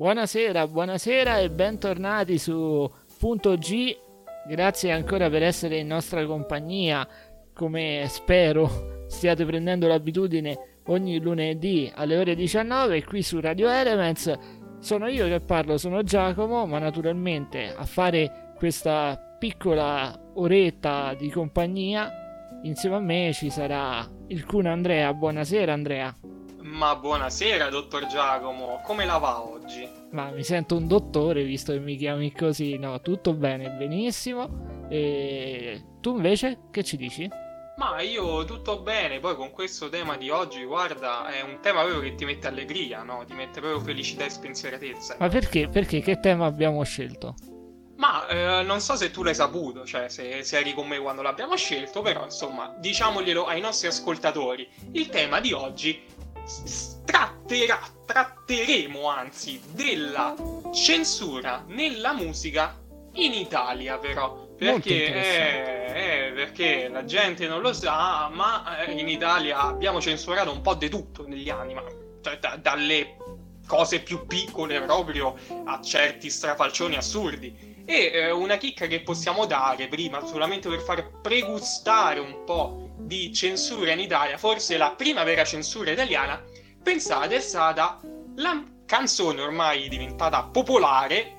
Buonasera, buonasera e bentornati su Punto G. Grazie ancora per essere in nostra compagnia. Come spero stiate prendendo l'abitudine ogni lunedì alle ore 19 qui su Radio Elements. Sono io che parlo, sono Giacomo, ma naturalmente a fare questa piccola oretta di compagnia insieme a me ci sarà il Kun Andrea. Buonasera Andrea. Ma buonasera, dottor Giacomo, come la va oggi? Ma mi sento un dottore visto che mi chiami così. No, tutto bene, benissimo. E tu invece che ci dici? Ma io tutto bene, poi con questo tema di oggi, guarda, è un tema proprio che ti mette allegria, no? Ti mette proprio felicità e spensieratezza. Ma perché? Perché? Che tema abbiamo scelto? Ma eh, non so se tu l'hai saputo, cioè se, se, eri con me quando l'abbiamo scelto, però insomma, diciamoglielo ai nostri ascoltatori. Il tema di oggi tratterà, tratteremo anzi della censura nella musica in Italia però. Perché, eh, eh, perché la gente non lo sa, ma eh, in Italia abbiamo censurato un po' di tutto negli anni, ma, cioè, da, dalle cose più piccole proprio a certi strafalcioni assurdi. E eh, una chicca che possiamo dare prima, solamente per far pregustare un po' di censura in Italia, forse la prima vera censura italiana, pensate è stata la canzone ormai diventata popolare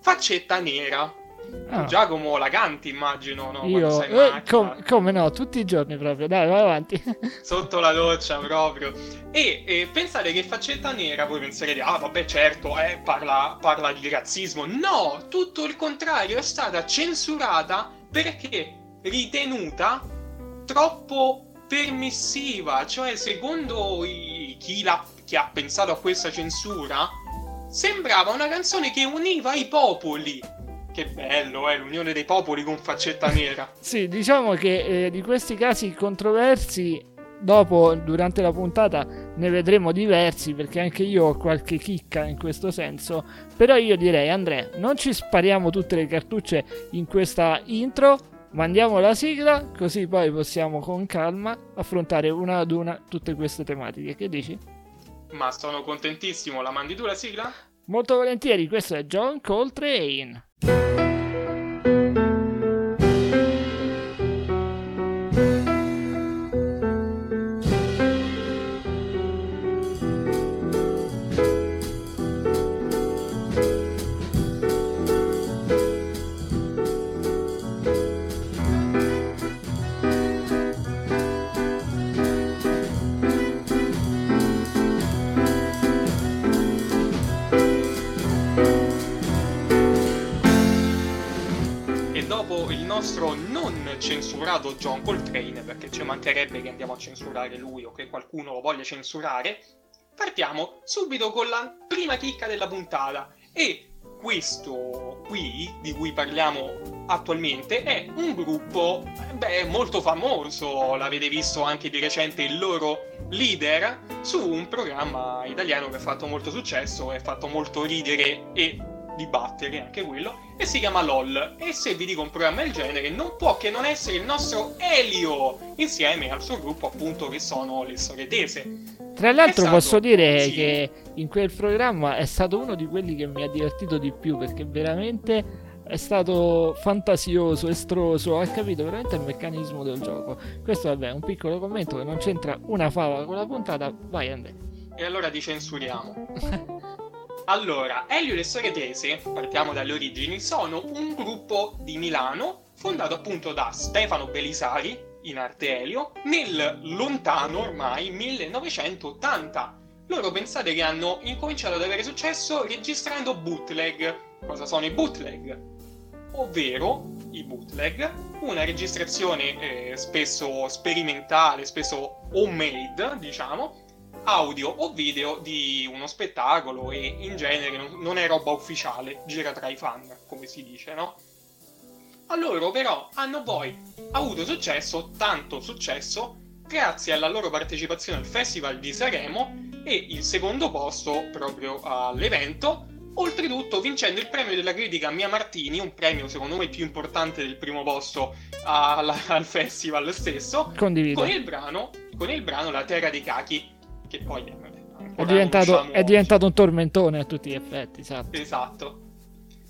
Faccetta Nera. Ah. Giacomo la canti, immagino, no? Io, eh, com- come no, tutti i giorni proprio, dai, vai avanti. Sotto la doccia proprio. E, e, pensate che Faccetta Nera, voi penserete, ah vabbè certo, eh, parla, parla di razzismo. No, tutto il contrario, è stata censurata perché ritenuta troppo permissiva, cioè secondo i, chi, chi, ha pensato a questa censura, sembrava una canzone che univa i popoli. Che bello, eh, l'unione dei popoli con faccetta nera. sì, diciamo che eh, di questi casi controversi, dopo, durante la puntata, ne vedremo diversi, perché anche io ho qualche chicca in questo senso. Però io direi, Andrea, non ci spariamo tutte le cartucce in questa intro, Mandiamo la sigla, così poi possiamo con calma affrontare una ad una tutte queste tematiche. Che dici? Ma sono contentissimo, la mandi tu la sigla? Molto volentieri, questo è John Coltrane. Censurato John Coltrane, perché ci mancherebbe che andiamo a censurare lui o che qualcuno lo voglia censurare, partiamo subito con la prima chicca della puntata. E questo qui, di cui parliamo attualmente, è un gruppo beh, molto famoso, l'avete visto anche di recente il loro leader su un programma italiano che ha fatto molto successo, e ha fatto molto ridere e dibattere anche quello e si chiama LOL e se vi dico un programma del genere non può che non essere il nostro Elio insieme al suo gruppo appunto che sono le storie tese tra l'altro stato... posso dire sì. che in quel programma è stato uno di quelli che mi ha divertito di più perché veramente è stato fantasioso, estroso, ha capito veramente il meccanismo del gioco. Questo vabbè, è un piccolo commento che non c'entra una fava con la puntata. Vai Andrea. E allora ti censuriamo. Allora, Elio e le storie tese, partiamo dalle origini, sono un gruppo di Milano fondato appunto da Stefano Belisari, in arte Elio, nel lontano ormai 1980. Loro pensate che hanno incominciato ad avere successo registrando bootleg. Cosa sono i bootleg? Ovvero i bootleg, una registrazione eh, spesso sperimentale, spesso homemade, diciamo, audio o video di uno spettacolo e in genere non è roba ufficiale, gira tra i fan, come si dice, no? A loro però hanno poi avuto successo, tanto successo, grazie alla loro partecipazione al Festival di Sanremo e il secondo posto proprio all'evento, oltretutto vincendo il premio della critica Mia Martini, un premio secondo me più importante del primo posto al, al festival stesso, Condivido. con il brano, con il brano La Terra dei Cachi, che poi È diventato, è diventato, un tormentone a tutti gli effetti, esatto. Esatto.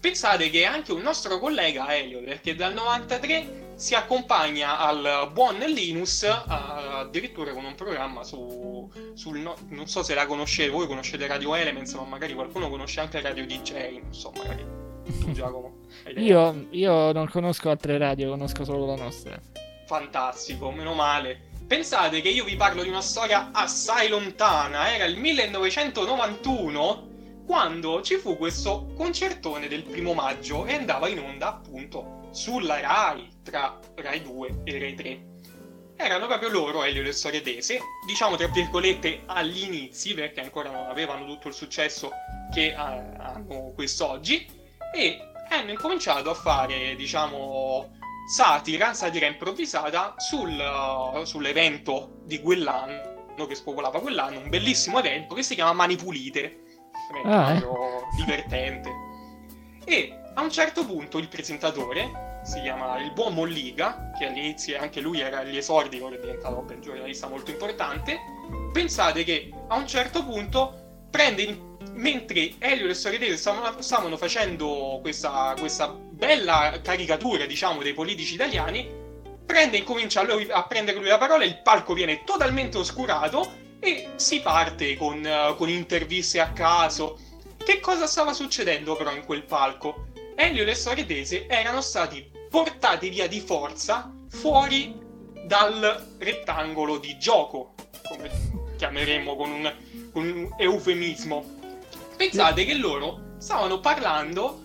Pensate che anche un nostro collega Elio, perché dal 93 si accompagna al buon Linus addirittura con un programma su, sul no, non so se la conoscete, voi conoscete Radio Elements, ma magari qualcuno conosce anche Radio DJ, non so, magari Giacomo. io, io non conosco altre radio, conosco solo la nostra. Fantastico, meno male. Pensate che io vi parlo di una storia assai lontana, era il 1991 quando ci fu questo concertone del primo maggio e andava in onda appunto sulla Rai tra Rai 2 e Rai 3. Erano proprio loro, Elio e le storie tese, diciamo tra virgolette agli inizi, perché ancora non avevano tutto il successo che uh, hanno quest'oggi, e hanno incominciato a fare, diciamo, satira, satira improvvisata sul, uh, sull'evento di quell'anno, che spopolava quell'anno, un bellissimo evento che si chiama Mani Pulite, ah, eh. divertente. E a un certo punto il presentatore si chiama il buon Molliga, che all'inizio anche lui era agli esordi, ora è diventato un giornalista molto importante. Pensate che a un certo punto prende mentre Elio e le storie stavano, stavano facendo questa, questa, bella caricatura, diciamo, dei politici italiani, prende e comincia a, a prendere lui la parola, il palco viene totalmente oscurato e si parte con, uh, con interviste a caso. Che cosa stava succedendo però in quel palco? Elio e le storie tese erano stati portati via di forza fuori dal rettangolo di gioco, come chiameremmo con un, con un eufemismo. Pensate che loro stavano parlando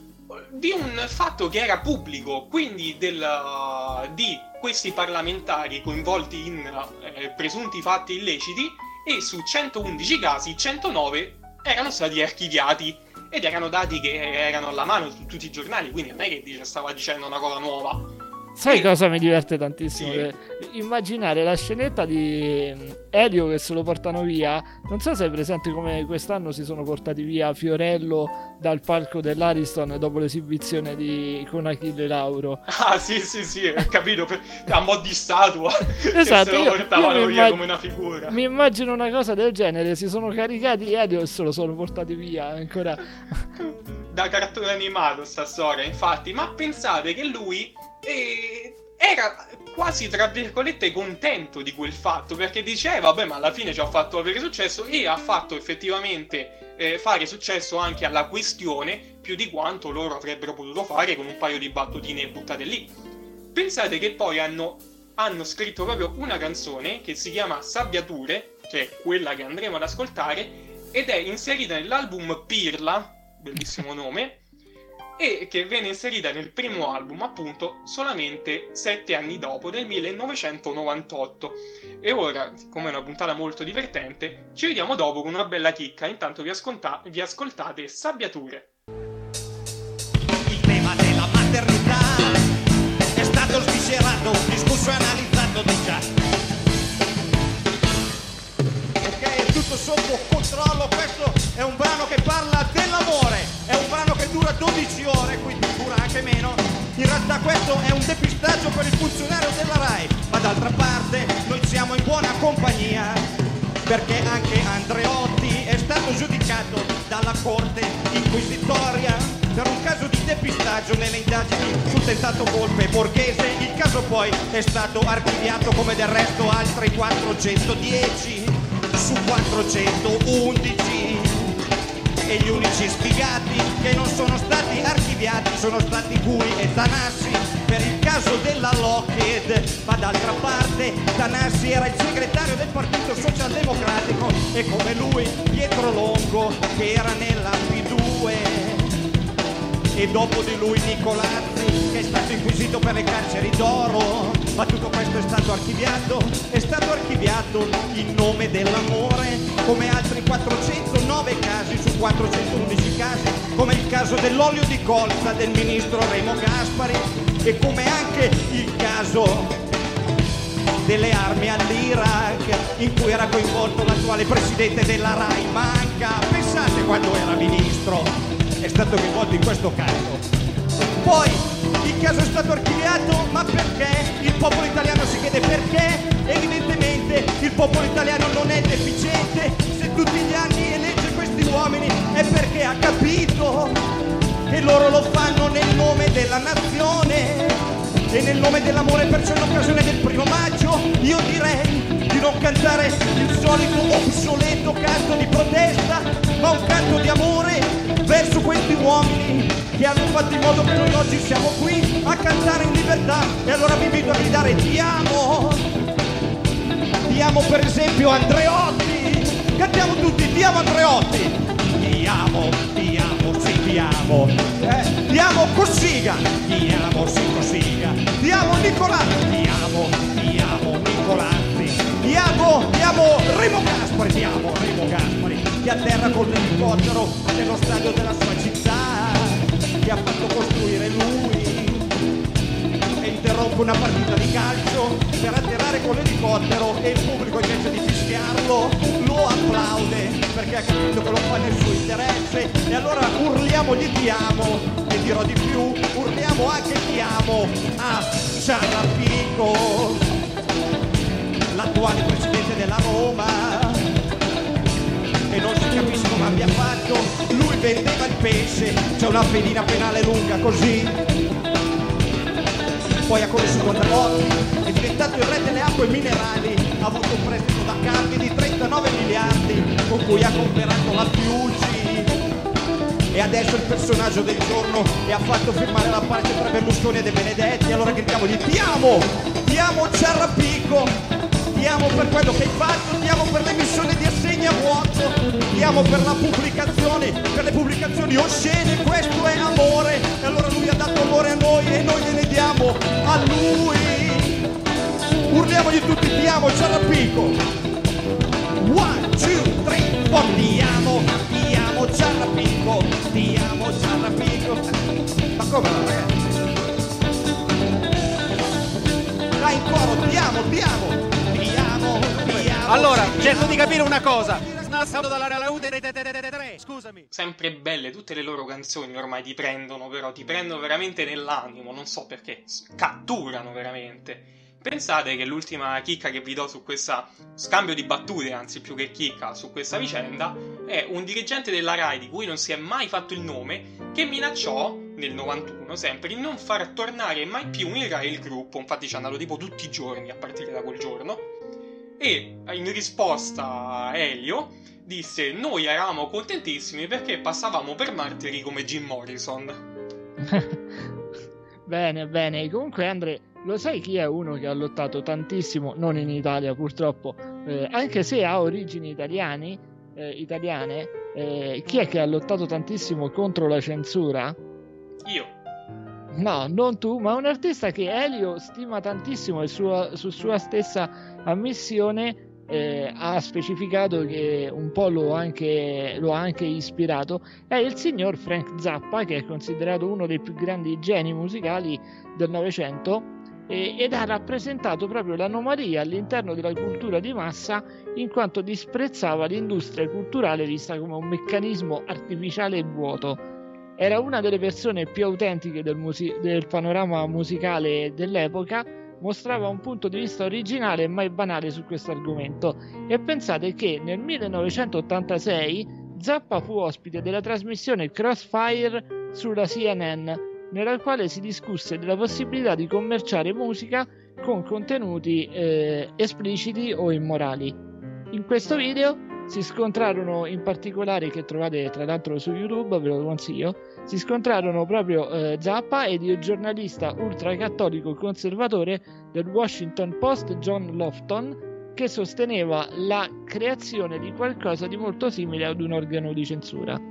di un fatto che era pubblico, quindi del, di questi parlamentari coinvolti in eh, presunti fatti illeciti e su 111 casi 109 erano stati archiviati ed erano dati che erano alla mano su tutti i giornali, quindi non è che stava dicendo una cosa nuova. Sai cosa mi diverte tantissimo? Sì. Immaginare la scenetta di Elio che se lo portano via. Non so se hai presente come quest'anno si sono portati via Fiorello dal palco dell'Ariston dopo l'esibizione di con Achille Lauro. Ah, sì, sì, sì, ho capito. A mo' di statua. esatto. se lo portavano via immag- come una figura. Mi immagino una cosa del genere. Si sono caricati Elio e se lo sono portati via. Ancora. da cartone animato sta storia, infatti. Ma pensate che lui e era quasi tra virgolette contento di quel fatto perché diceva eh, vabbè ma alla fine ci ha fatto avere successo e ha fatto effettivamente eh, fare successo anche alla questione più di quanto loro avrebbero potuto fare con un paio di battutine buttate lì. Pensate che poi hanno, hanno scritto proprio una canzone che si chiama Sabbiature che è quella che andremo ad ascoltare ed è inserita nell'album Pirla bellissimo nome e che venne inserita nel primo album appunto solamente sette anni dopo, nel 1998. E ora, come è una puntata molto divertente, ci vediamo dopo con una bella chicca, intanto vi, ascolta- vi ascoltate Sabbiature. Il tema della maternità è stato sviscerato, discusso e analizzato di già. Tutto sotto controllo, questo è un brano che parla dell'amore, è un brano che dura 12 ore, quindi dura anche meno. In realtà questo è un depistaggio per il funzionario della RAI, ma d'altra parte noi siamo in buona compagnia, perché anche Andreotti è stato giudicato dalla Corte Inquisitoria per un caso di depistaggio nelle indagini sul tentato golpe borghese. Il caso poi è stato archiviato come del resto altri 410 su 411 e gli unici sfigati che non sono stati archiviati sono stati Gui e Tanassi. Per il caso della Lockheed, ma d'altra parte Tanassi era il segretario del Partito Socialdemocratico e come lui Pietro Longo che era nella P2 e dopo di lui Nicolazzi che è stato inquisito per le carceri d'oro. Ma tutto questo è stato archiviato è stato archiviato in nome dell'amore come altri 409 casi su 411 casi come il caso dell'olio di colza del ministro Remo Gaspari e come anche il caso delle armi all'Iraq in cui era coinvolto l'attuale presidente della RAI. Manca pensate quando era ministro è stato coinvolto in questo caso. Poi il caso è stato archiviato, ma perché? Il popolo italiano si chiede perché? Evidentemente il popolo italiano non è deficiente. Se tutti gli anni elegge questi uomini è perché ha capito che loro lo fanno nel nome della nazione e nel nome dell'amore, perciò in occasione del primo maggio io direi di non cantare il solito obsoleto canto di protesta, ma un canto di amore verso questi uomini che hanno fatto in modo che noi oggi siamo qui a cantare in libertà. E allora vi invito a gridare ti amo, ti amo per esempio Andreotti, cantiamo tutti, ti amo Andreotti, ti amo, ti amo, sì ti amo, eh, ti amo Cossiga, ti amo, sì Cossiga, ti amo Nicolazzi, ti amo, ti amo Nicolazzi, ti amo, ti amo Remo Gaspari, ti amo Remo Gaspari, che atterra con l'elicottero nello stadio della sua città, che ha fatto costruire lui. E interrompe una partita di calcio per atterrare con l'elicottero e il pubblico invece di fischiarlo lo applaude perché ha capito che lo fa nel suo interesse. E allora urliamogli ti amo e dirò di più urliamo anche ti amo a Ciarrapico l'attuale presidente della Roma e non si capisce come abbia fatto. Lui vendeva il pesce c'è una pedina penale lunga così. Poi ha conosciuto Andreotti, è diventato il re delle acque minerali, ha avuto un prestito da Carpi di 39 miliardi con cui ha comprato la Fiuggi. E adesso il personaggio del giorno e ha fatto firmare la parte tra Berlusconi e De Benedetti, allora gridiamogli ti amo, ti amo Ciarrapico, ti amo per quello che hai fatto, ti amo per l'emissione di assegni a vuoto, ti amo per la pubblicazione, per le pubblicazioni oscene, questo è amore, e allora lui ha dato amore a noi e noi gliene diamo a lui. Urliamogli tutti ti amo, Ciarrapico. One, two, three, four, ti amo, ti amo ti amo Ciarrapico. Ma come ragazzi? Dai in coro, ti amo, Allora, cerco di capire una cosa. Snassando dalla Ralaute re- re- re- re- re- Scusami. Sempre belle, tutte le loro canzoni ormai ti prendono, però ti prendono veramente nell'animo, non so perché, catturano veramente. Pensate che l'ultima chicca che vi do su questa scambio di battute, anzi più che chicca, su questa vicenda, è un dirigente della RAI di cui non si è mai fatto il nome, che minacciò nel 91 sempre di non far tornare mai più in RAI il gruppo, infatti ci è andato tipo tutti i giorni a partire da quel giorno. E in risposta Elio disse: Noi eravamo contentissimi perché passavamo per martiri come Jim Morrison. bene, bene. Comunque, Andre, lo sai chi è uno che ha lottato tantissimo, non in Italia purtroppo, eh, anche se ha origini italiani, eh, italiane, eh, chi è che ha lottato tantissimo contro la censura? Io. No, non tu, ma un artista che Elio stima tantissimo e sua- su sua stessa ammissione eh, ha specificato che un po' lo ha, anche, lo ha anche ispirato, è il signor Frank Zappa, che è considerato uno dei più grandi geni musicali del Novecento ed ha rappresentato proprio l'anomalia all'interno della cultura di massa in quanto disprezzava l'industria culturale vista come un meccanismo artificiale e vuoto. Era una delle persone più autentiche del, musi- del panorama musicale dell'epoca, mostrava un punto di vista originale e mai banale su questo argomento. E pensate che nel 1986 Zappa fu ospite della trasmissione Crossfire sulla CNN, nella quale si discusse della possibilità di commerciare musica con contenuti eh, espliciti o immorali. In questo video si scontrarono in particolare, che trovate tra l'altro su YouTube, ve lo consiglio, si scontrarono proprio eh, Zappa ed il giornalista ultracattolico conservatore del Washington Post John Lofton che sosteneva la creazione di qualcosa di molto simile ad un organo di censura.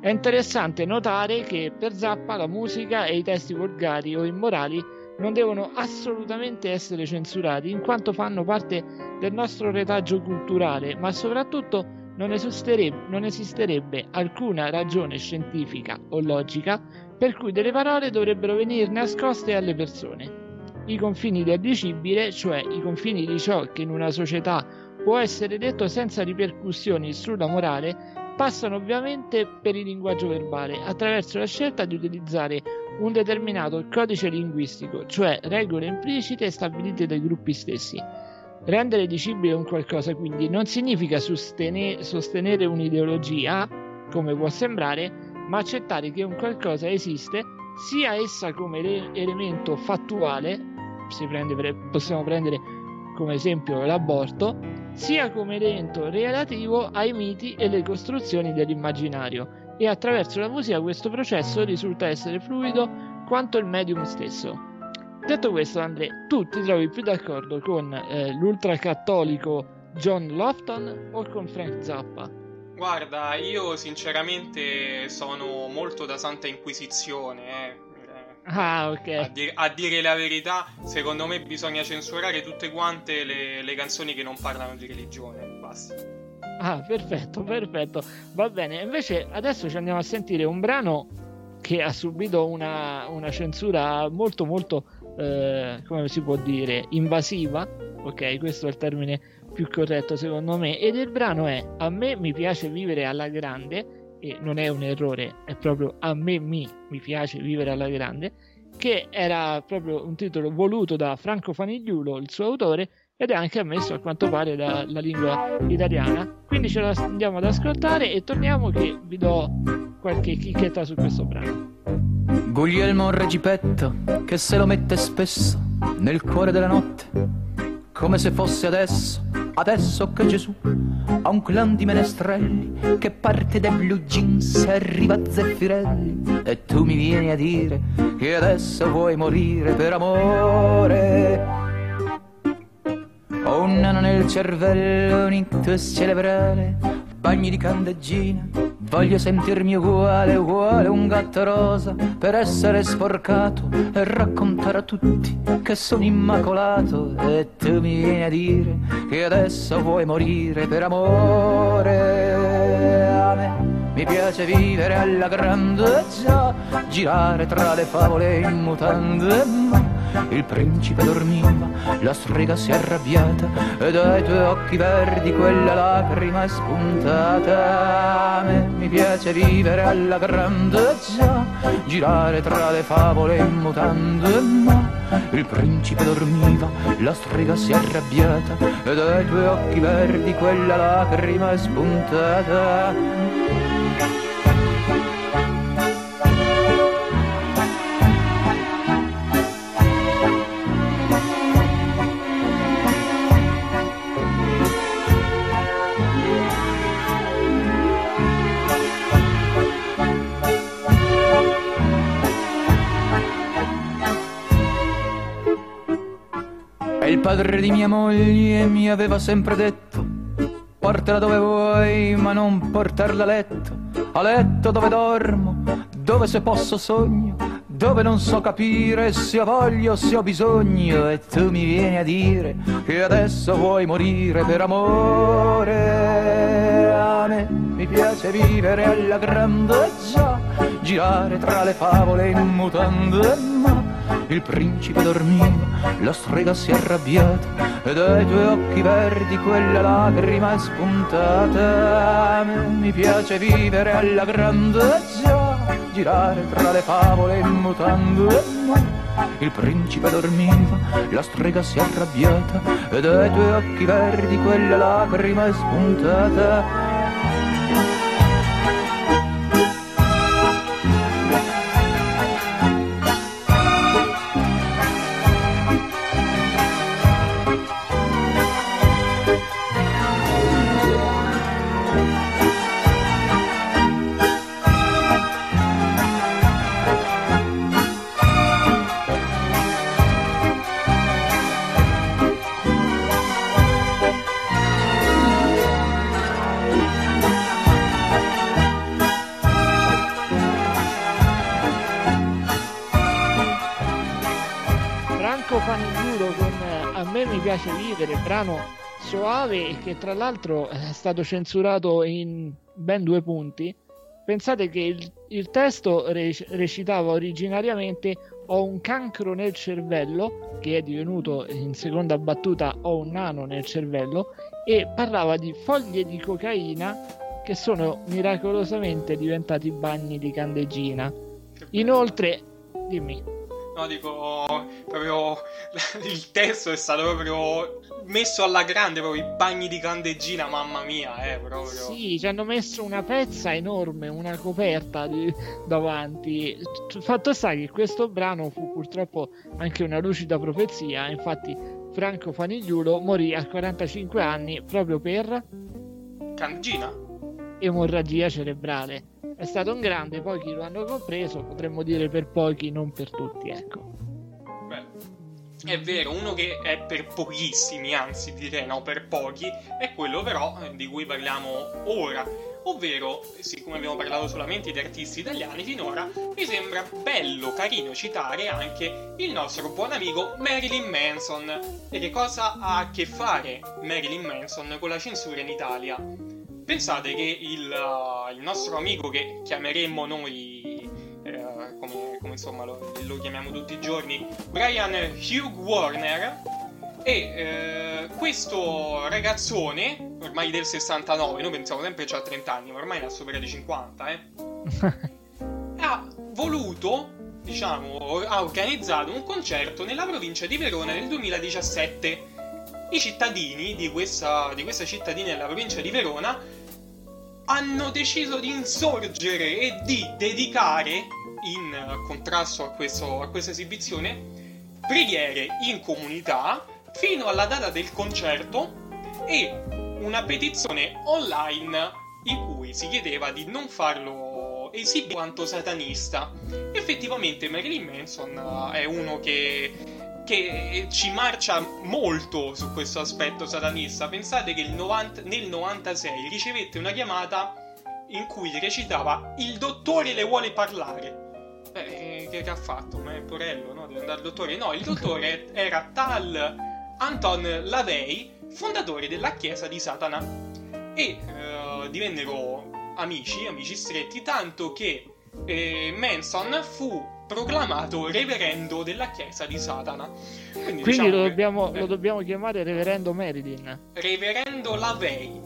È interessante notare che per Zappa la musica e i testi volgari o immorali non devono assolutamente essere censurati in quanto fanno parte del nostro retaggio culturale, ma soprattutto non esisterebbe, non esisterebbe alcuna ragione scientifica o logica per cui delle parole dovrebbero venire nascoste alle persone. I confini del dicibile, cioè i confini di ciò che in una società può essere detto senza ripercussioni sulla morale, passano ovviamente per il linguaggio verbale, attraverso la scelta di utilizzare un determinato codice linguistico, cioè regole implicite stabilite dai gruppi stessi. Rendere dicibile un qualcosa quindi non significa sostene- sostenere un'ideologia, come può sembrare, ma accettare che un qualcosa esiste, sia essa come re- elemento fattuale, prende, possiamo prendere come esempio l'aborto, sia come elemento relativo ai miti e le costruzioni dell'immaginario. E attraverso la musica questo processo risulta essere fluido quanto il medium stesso. Detto questo, Andre, tu ti trovi più d'accordo con eh, l'ultracattolico John Lofton o con Frank Zappa? Guarda, io sinceramente sono molto da Santa Inquisizione, eh. Ah, ok. A, dir- a, dire la verità, secondo me bisogna censurare tutte quante le, le canzoni che non parlano di religione. Basta. Ah, perfetto, perfetto. Va bene. Invece adesso ci andiamo a sentire un brano che ha subito una, una censura molto, molto, eh, come si può dire, invasiva. Ok, questo è il termine più corretto secondo me. Ed il brano è A me mi piace vivere alla grande e non è un errore, è proprio a me mi, mi piace vivere alla grande, che era proprio un titolo voluto da Franco Fanigliulo, il suo autore, ed è anche ammesso a quanto pare dalla lingua italiana. Quindi ce la andiamo ad ascoltare e torniamo che vi do qualche chicchetta su questo brano. Guglielmo Regipetto che se lo mette spesso nel cuore della notte come se fosse adesso, adesso che Gesù ha un clan di menestrelli che parte dai blue jeans e arriva a Zeffirelli e tu mi vieni a dire che adesso vuoi morire per amore. Ho un nano nel cervello, un ictus cerebrale, bagni di candeggina Voglio sentirmi uguale, uguale un gatto rosa per essere sporcato e raccontare a tutti che sono immacolato e tu mi vieni a dire che adesso vuoi morire per amore a me. Mi piace vivere alla grande già, girare tra le favole in mutande, ma il principe dormiva, la strega si è arrabbiata e dai tuoi occhi verdi quella lacrima è spuntata. A me mi piace vivere alla grande già, girare tra le favole in mutande, ma il principe dormiva, la strega si è arrabbiata e dai tuoi occhi verdi quella lacrima è spuntata. Il padre di mia moglie mi aveva sempre detto portala dove vuoi ma non portarla a letto. A letto dove dormo dove se posso sogno dove non so capire se ho voglia o se ho bisogno. E tu mi vieni a dire che adesso vuoi morire per amore. A me mi piace vivere alla grande già girare tra le favole in mutande ma il principe dormiva, la strega si è arrabbiata e dai tuoi occhi verdi quella lacrima è spuntata. Mi piace vivere alla grande già, girare tra le favole in mutande. Il principe dormiva, la strega si è arrabbiata e dai tuoi occhi verdi quella lacrima è spuntata. Piace vivere, brano soave e che tra l'altro è stato censurato in ben due punti. Pensate che il, il testo rec- recitava originariamente ho un cancro nel cervello, che è divenuto in seconda battuta ho un nano nel cervello, e parlava di foglie di cocaina che sono miracolosamente diventati bagni di candeggina. Inoltre, dimmi. No, dico, proprio il testo è stato proprio messo alla grande, proprio i bagni di candeggina, mamma mia, eh, proprio. Sì, ci hanno messo una pezza enorme, una coperta di... davanti. Fatto sta che questo brano fu purtroppo anche una lucida profezia, infatti Franco Fanigliulo morì a 45 anni proprio per Candeggina? Emorragia cerebrale. È stato un grande, pochi lo hanno compreso, potremmo dire per pochi, non per tutti, ecco. Beh, è vero, uno che è per pochissimi, anzi direi no, per pochi, è quello però eh, di cui parliamo ora. Ovvero, siccome abbiamo parlato solamente di artisti italiani finora, mi sembra bello, carino citare anche il nostro buon amico Marilyn Manson. E che cosa ha a che fare Marilyn Manson con la censura in Italia? Pensate che il, uh, il nostro amico che chiameremmo noi, eh, come, come insomma lo, lo chiamiamo tutti i giorni, Brian Hugh Warner, e eh, questo ragazzone, ormai del 69, noi pensiamo sempre che ha 30 anni, ma ormai ne ha superato i 50, eh, ha voluto, diciamo, ha organizzato un concerto nella provincia di Verona nel 2017. I cittadini di questa, di questa cittadina della provincia di Verona hanno deciso di insorgere e di dedicare, in contrasto a, questo, a questa esibizione, preghiere in comunità fino alla data del concerto e una petizione online in cui si chiedeva di non farlo esibire quanto satanista. Effettivamente Marilyn Manson è uno che, che ci marcia molto su questo aspetto satanista. Pensate che 90, nel 96 ricevette una chiamata in cui recitava Il dottore le vuole parlare. Beh, che, che ha fatto? Ma è porello, no? Deve andare al dottore? No, il dottore era tal Anton Lavey, fondatore della chiesa di Satana. E eh, divennero amici, amici stretti, tanto che eh, Manson fu proclamato reverendo della chiesa di Satana. Quindi, Quindi diciamo lo, che- dobbiamo, eh, lo dobbiamo chiamare Reverendo Marilyn. Reverendo Lavey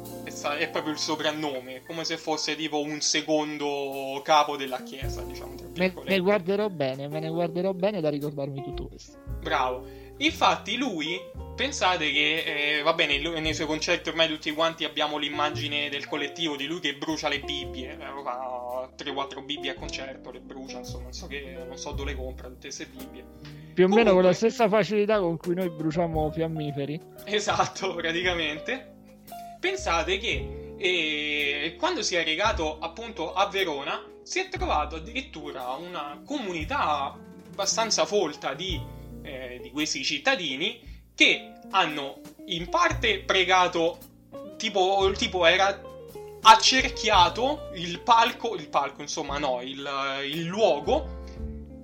è, proprio il soprannome, come se fosse tipo un secondo capo della chiesa, diciamo. Me, ne guarderò bene, me ne guarderò bene da ricordarmi tutto questo. Bravo. Infatti lui, pensate che, eh, va bene, lui- nei suoi concerti ormai tutti quanti abbiamo l'immagine del collettivo di lui che brucia le Bibbie, eh, fa 3-4 Bibbie a concerto, le brucia, insomma, non so, che, non so dove le compra tutte queste Bibbie. Più o meno con la Comunque- stessa facilità con cui noi bruciamo fiammiferi. Esatto, praticamente. Pensate che eh, quando si è recato appunto a Verona si è trovato addirittura una comunità abbastanza folta di, eh, di questi cittadini che hanno in parte pregato, tipo, tipo era accerchiato il palco, il palco insomma no, il, il luogo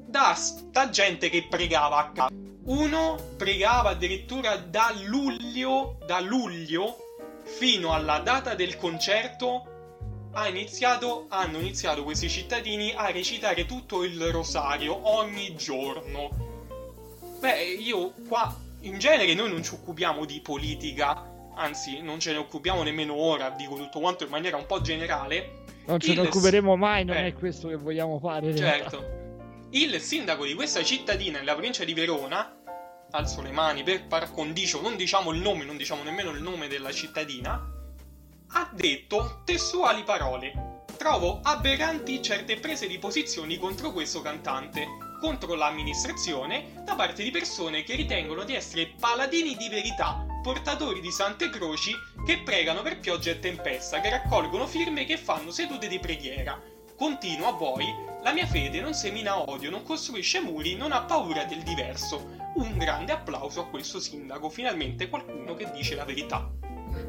da sta gente che pregava a casa. Uno pregava addirittura da luglio, da luglio fino alla data del concerto. Ha iniziato, hanno iniziato questi cittadini a recitare tutto il rosario ogni giorno. Beh, io qua in genere noi non ci occupiamo di politica, anzi non ce ne occupiamo nemmeno ora, dico tutto quanto in maniera un po' generale. Non ce ne occuperemo mai, non eh. è questo che vogliamo fare. Certo. Il sindaco di questa cittadina nella provincia di Verona, alzo le mani per par condicio, non diciamo il nome, non diciamo nemmeno il nome della cittadina, ha detto testuali parole. Trovo aberranti certe prese di posizioni contro questo cantante, contro l'amministrazione, da parte di persone che ritengono di essere paladini di verità, portatori di sante croci che pregano per pioggia e tempesta, che raccolgono firme che fanno sedute di preghiera. Continua poi, la mia fede non semina odio, non costruisce muri, non ha paura del diverso. Un grande applauso a questo sindaco, finalmente qualcuno che dice la verità.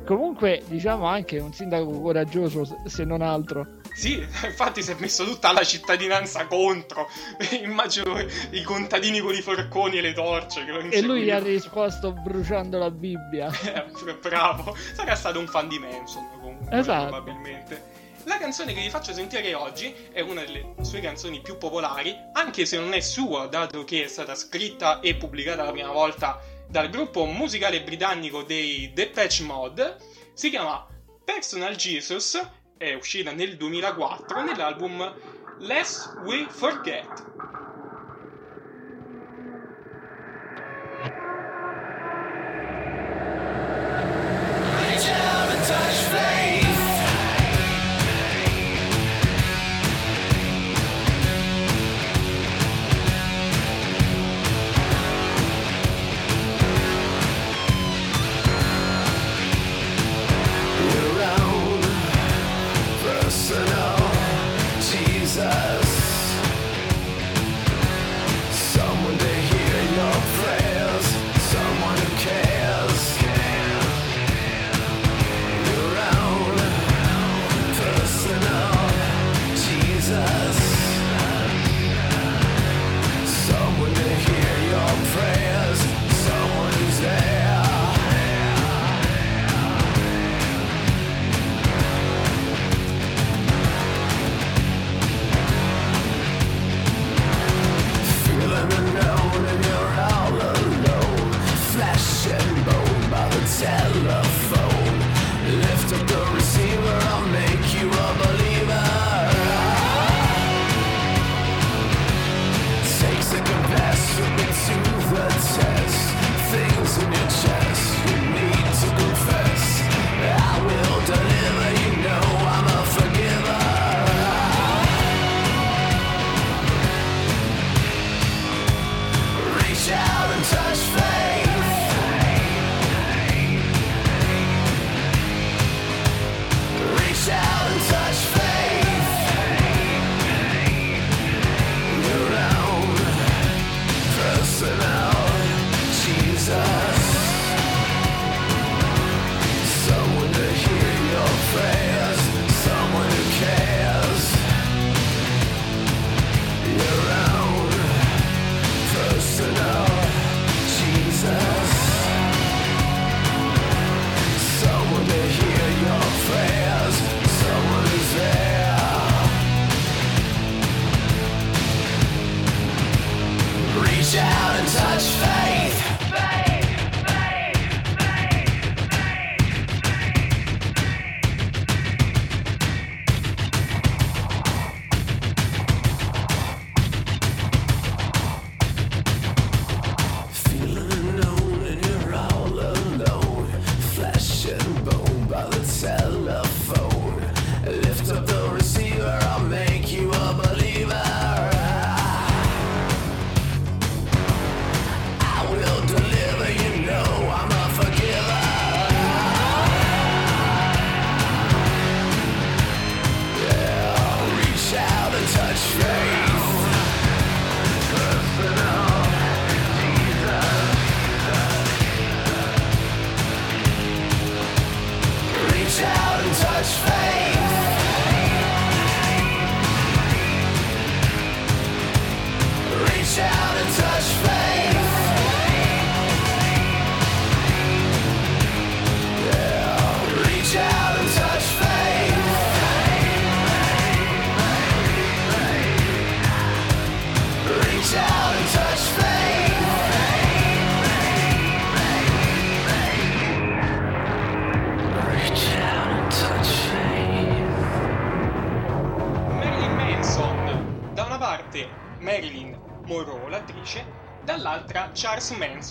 Comunque, diciamo anche un sindaco coraggioso, se non altro. Sì, infatti si è messo tutta la cittadinanza contro. Immagino i contadini con i forconi e le torce che lo E lui gli ha risposto bruciando la Bibbia. Eh, Bravo, sarà stato un fan di Manson comunque, Esatto. probabilmente. La canzone che vi faccio sentire oggi è una delle sue canzoni più popolari, anche se non è sua, dato che è stata scritta e pubblicata la prima volta dal gruppo musicale britannico dei Depeche Mode. Si chiama Personal Jesus, è uscita nel 2004 nell'album Lest We Forget. Tell.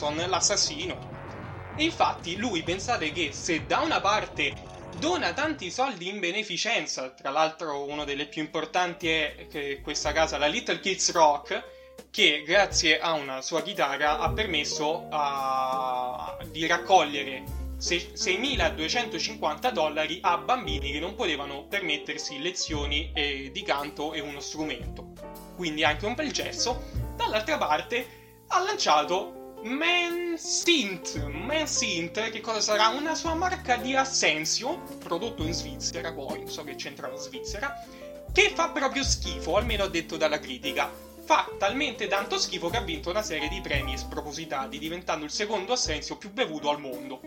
Manson, l'assassino. E infatti lui pensate che se da una parte dona tanti soldi in beneficenza, tra l'altro una delle più importanti è questa casa, la Little Kids Rock, che grazie a una sua chitarra ha permesso a- di raccogliere se- 6.250 dollari a bambini che non potevano permettersi lezioni eh, di canto e uno strumento. Quindi anche un bel gesto. Dall'altra parte ha lanciato Mansint. Mansint, che cosa sarà? Una sua marca di assenzio, prodotto in Svizzera, poi non so che c'entra la Svizzera, che fa proprio schifo, almeno detto dalla critica. Fa talmente tanto schifo che ha vinto una serie di premi spropositati, diventando il secondo assenzio più bevuto al mondo.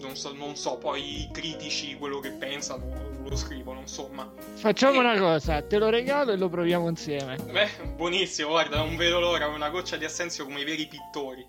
Non so, non so poi i critici quello che pensano lo scrivono, insomma. Facciamo Eh. una cosa, te lo regalo e lo proviamo insieme. Beh, buonissimo, guarda, non vedo l'ora, una goccia di assenzio come i veri pittori.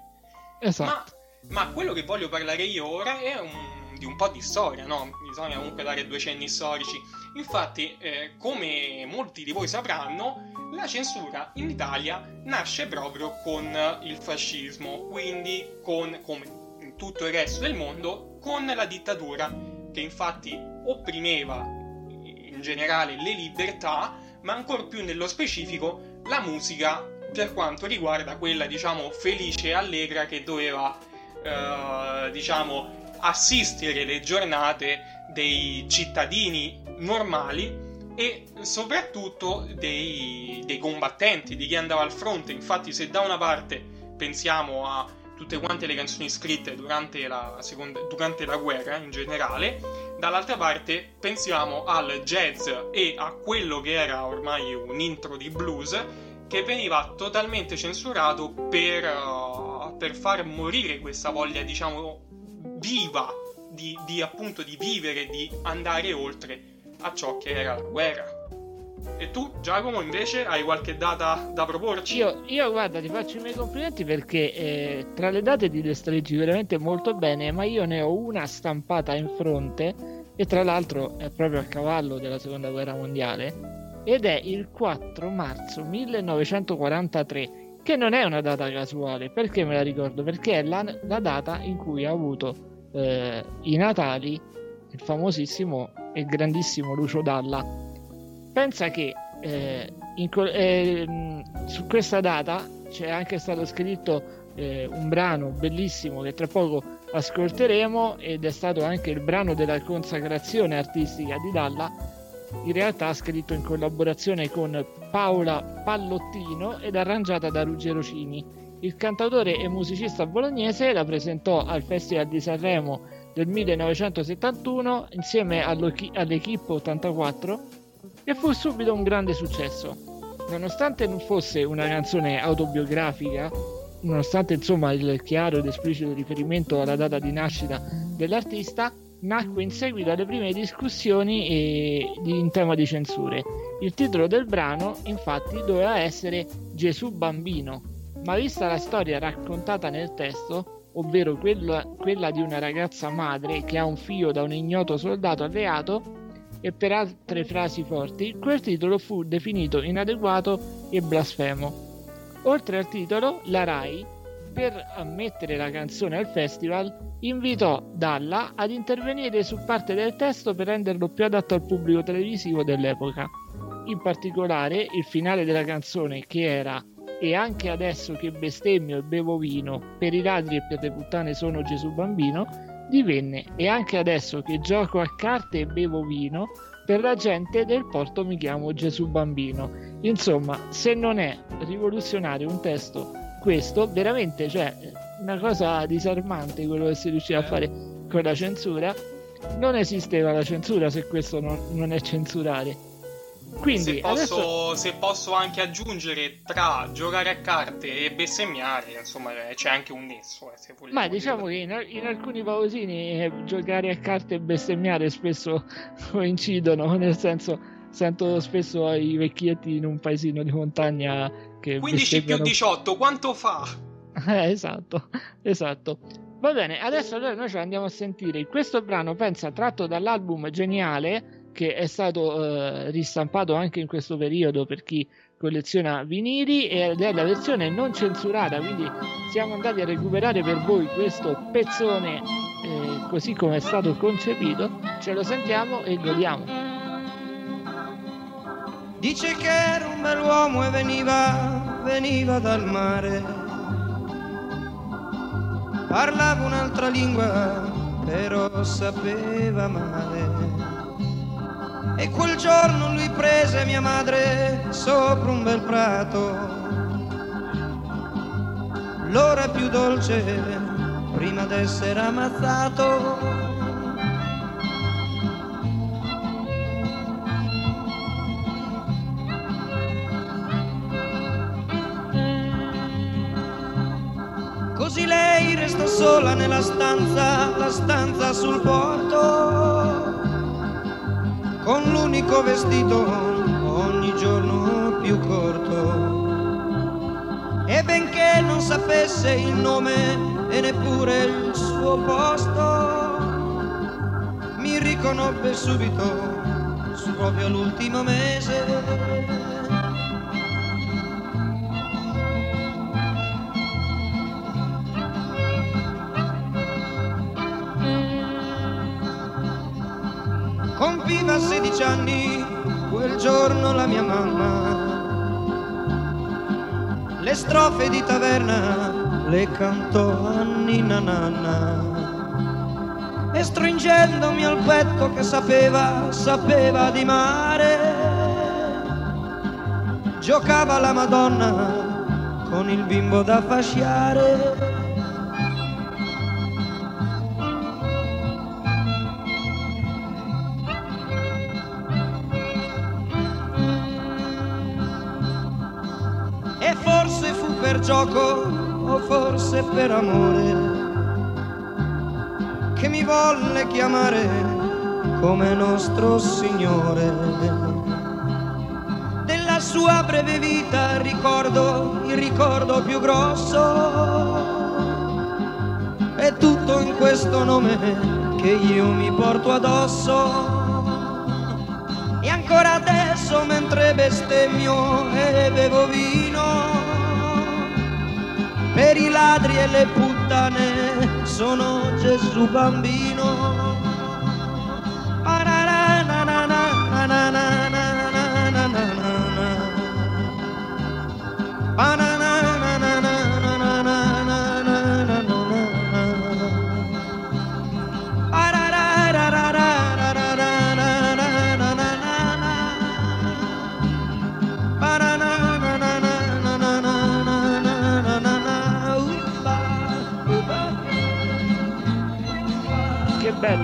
Esatto. Ma, ma quello che voglio parlare io ora è un- di un po' di storia, no? Bisogna comunque dare due cenni storici. Infatti, eh, come molti di voi sapranno, la censura in Italia nasce proprio con il fascismo, quindi con, come in tutto il resto del mondo, con la dittatura, che infatti opprimeva in generale le libertà, ma ancor più nello specifico la musica per quanto riguarda quella, diciamo, felice e allegra che doveva, eh, diciamo, assistere le giornate dei cittadini normali e soprattutto dei, dei combattenti, di chi andava al fronte. Infatti, se da una parte pensiamo a tutte quante le canzoni scritte durante la, seconda, durante la guerra in generale, dall'altra parte pensiamo al jazz e a quello che era ormai un intro di blues che veniva totalmente censurato per, uh, per far morire questa voglia, diciamo, viva di, di appunto di vivere, di andare oltre a ciò che era la guerra. E tu, Giacomo, invece, hai qualche data da proporci? Io, io, guarda, ti faccio i miei complimenti perché eh, tra le date ti destreggi veramente molto bene, ma io ne ho una stampata in fronte e tra l'altro è proprio a cavallo della seconda guerra mondiale ed è il 4 marzo 1943 che non è una data casuale perché me la ricordo perché è la, la data in cui ha avuto eh, i Natali il famosissimo e grandissimo Lucio Dalla pensa che eh, in, eh, su questa data c'è anche stato scritto eh, un brano bellissimo che tra poco ascolteremo ed è stato anche il brano della consacrazione artistica di Dalla in realtà scritto in collaborazione con Paola Pallottino ed arrangiata da Ruggero Cini. Il cantautore e musicista bolognese la presentò al Festival di Sanremo del 1971 insieme all'Equipe 84 e fu subito un grande successo. Nonostante non fosse una canzone autobiografica, nonostante insomma il chiaro ed esplicito riferimento alla data di nascita dell'artista, nacque in seguito alle prime discussioni e, in tema di censure. Il titolo del brano, infatti, doveva essere Gesù bambino, ma vista la storia raccontata nel testo, ovvero quella, quella di una ragazza madre che ha un figlio da un ignoto soldato alleato, e per altre frasi forti, quel titolo fu definito inadeguato e blasfemo. Oltre al titolo, la RAI, per ammettere la canzone al festival, invitò Dalla ad intervenire su parte del testo per renderlo più adatto al pubblico televisivo dell'epoca. In particolare, il finale della canzone, che era E anche adesso che bestemmio e bevo vino, per i ladri e per le puttane sono Gesù bambino, divenne E anche adesso che gioco a carte e bevo vino, per la gente del porto mi chiamo Gesù bambino. Insomma, se non è rivoluzionario un testo questo, veramente, cioè, una cosa disarmante quello che si riusciva a fare con la censura. Non esisteva la censura se questo non, non è censurare. Quindi, se, posso, adesso... se posso anche aggiungere tra giocare a carte e bestemmiare, insomma, c'è anche un nesso. Eh, Ma diciamo che in, in, alcuni pausini eh, giocare a carte e bestemmiare spesso coincidono, nel senso sento spesso i vecchietti in un paesino di montagna che 15 più 18, quanto fa? Eh, esatto, esatto. Va bene, adesso allora noi ce l'andiamo a sentire. Questo brano, pensa, tratto dall'album Geniale, che è stato eh, ristampato anche in questo periodo per chi colleziona vinili ed è la versione non censurata, quindi siamo andati a recuperare per voi questo pezzone eh, così come è stato concepito. Ce lo sentiamo e godiamo. Dice che era un bell'uomo e veniva, veniva dal mare parlava un'altra lingua, però sapeva male. E quel giorno lui prese mia madre sopra un bel prato, l'ora più dolce prima d'essere ammazzato. Così lei resta sola nella stanza, la stanza sul porto, con l'unico vestito ogni giorno più corto. E benché non sapesse il nome e neppure il suo posto, mi riconobbe subito su proprio l'ultimo mese Compiva 16 anni quel giorno la mia mamma. Le strofe di taverna le cantò a Nanna. E stringendomi al petto che sapeva, sapeva di mare, giocava la Madonna con il bimbo da fasciare gioco o forse per amore che mi volle chiamare come nostro Signore. sua breve vita ricordo il ricordo più grosso. È tutto in questo nome che io mi porto addosso. E ancora adesso mentre bestemmio e bevo vino, per i ladri e le puttane sono Gesù bambino. Che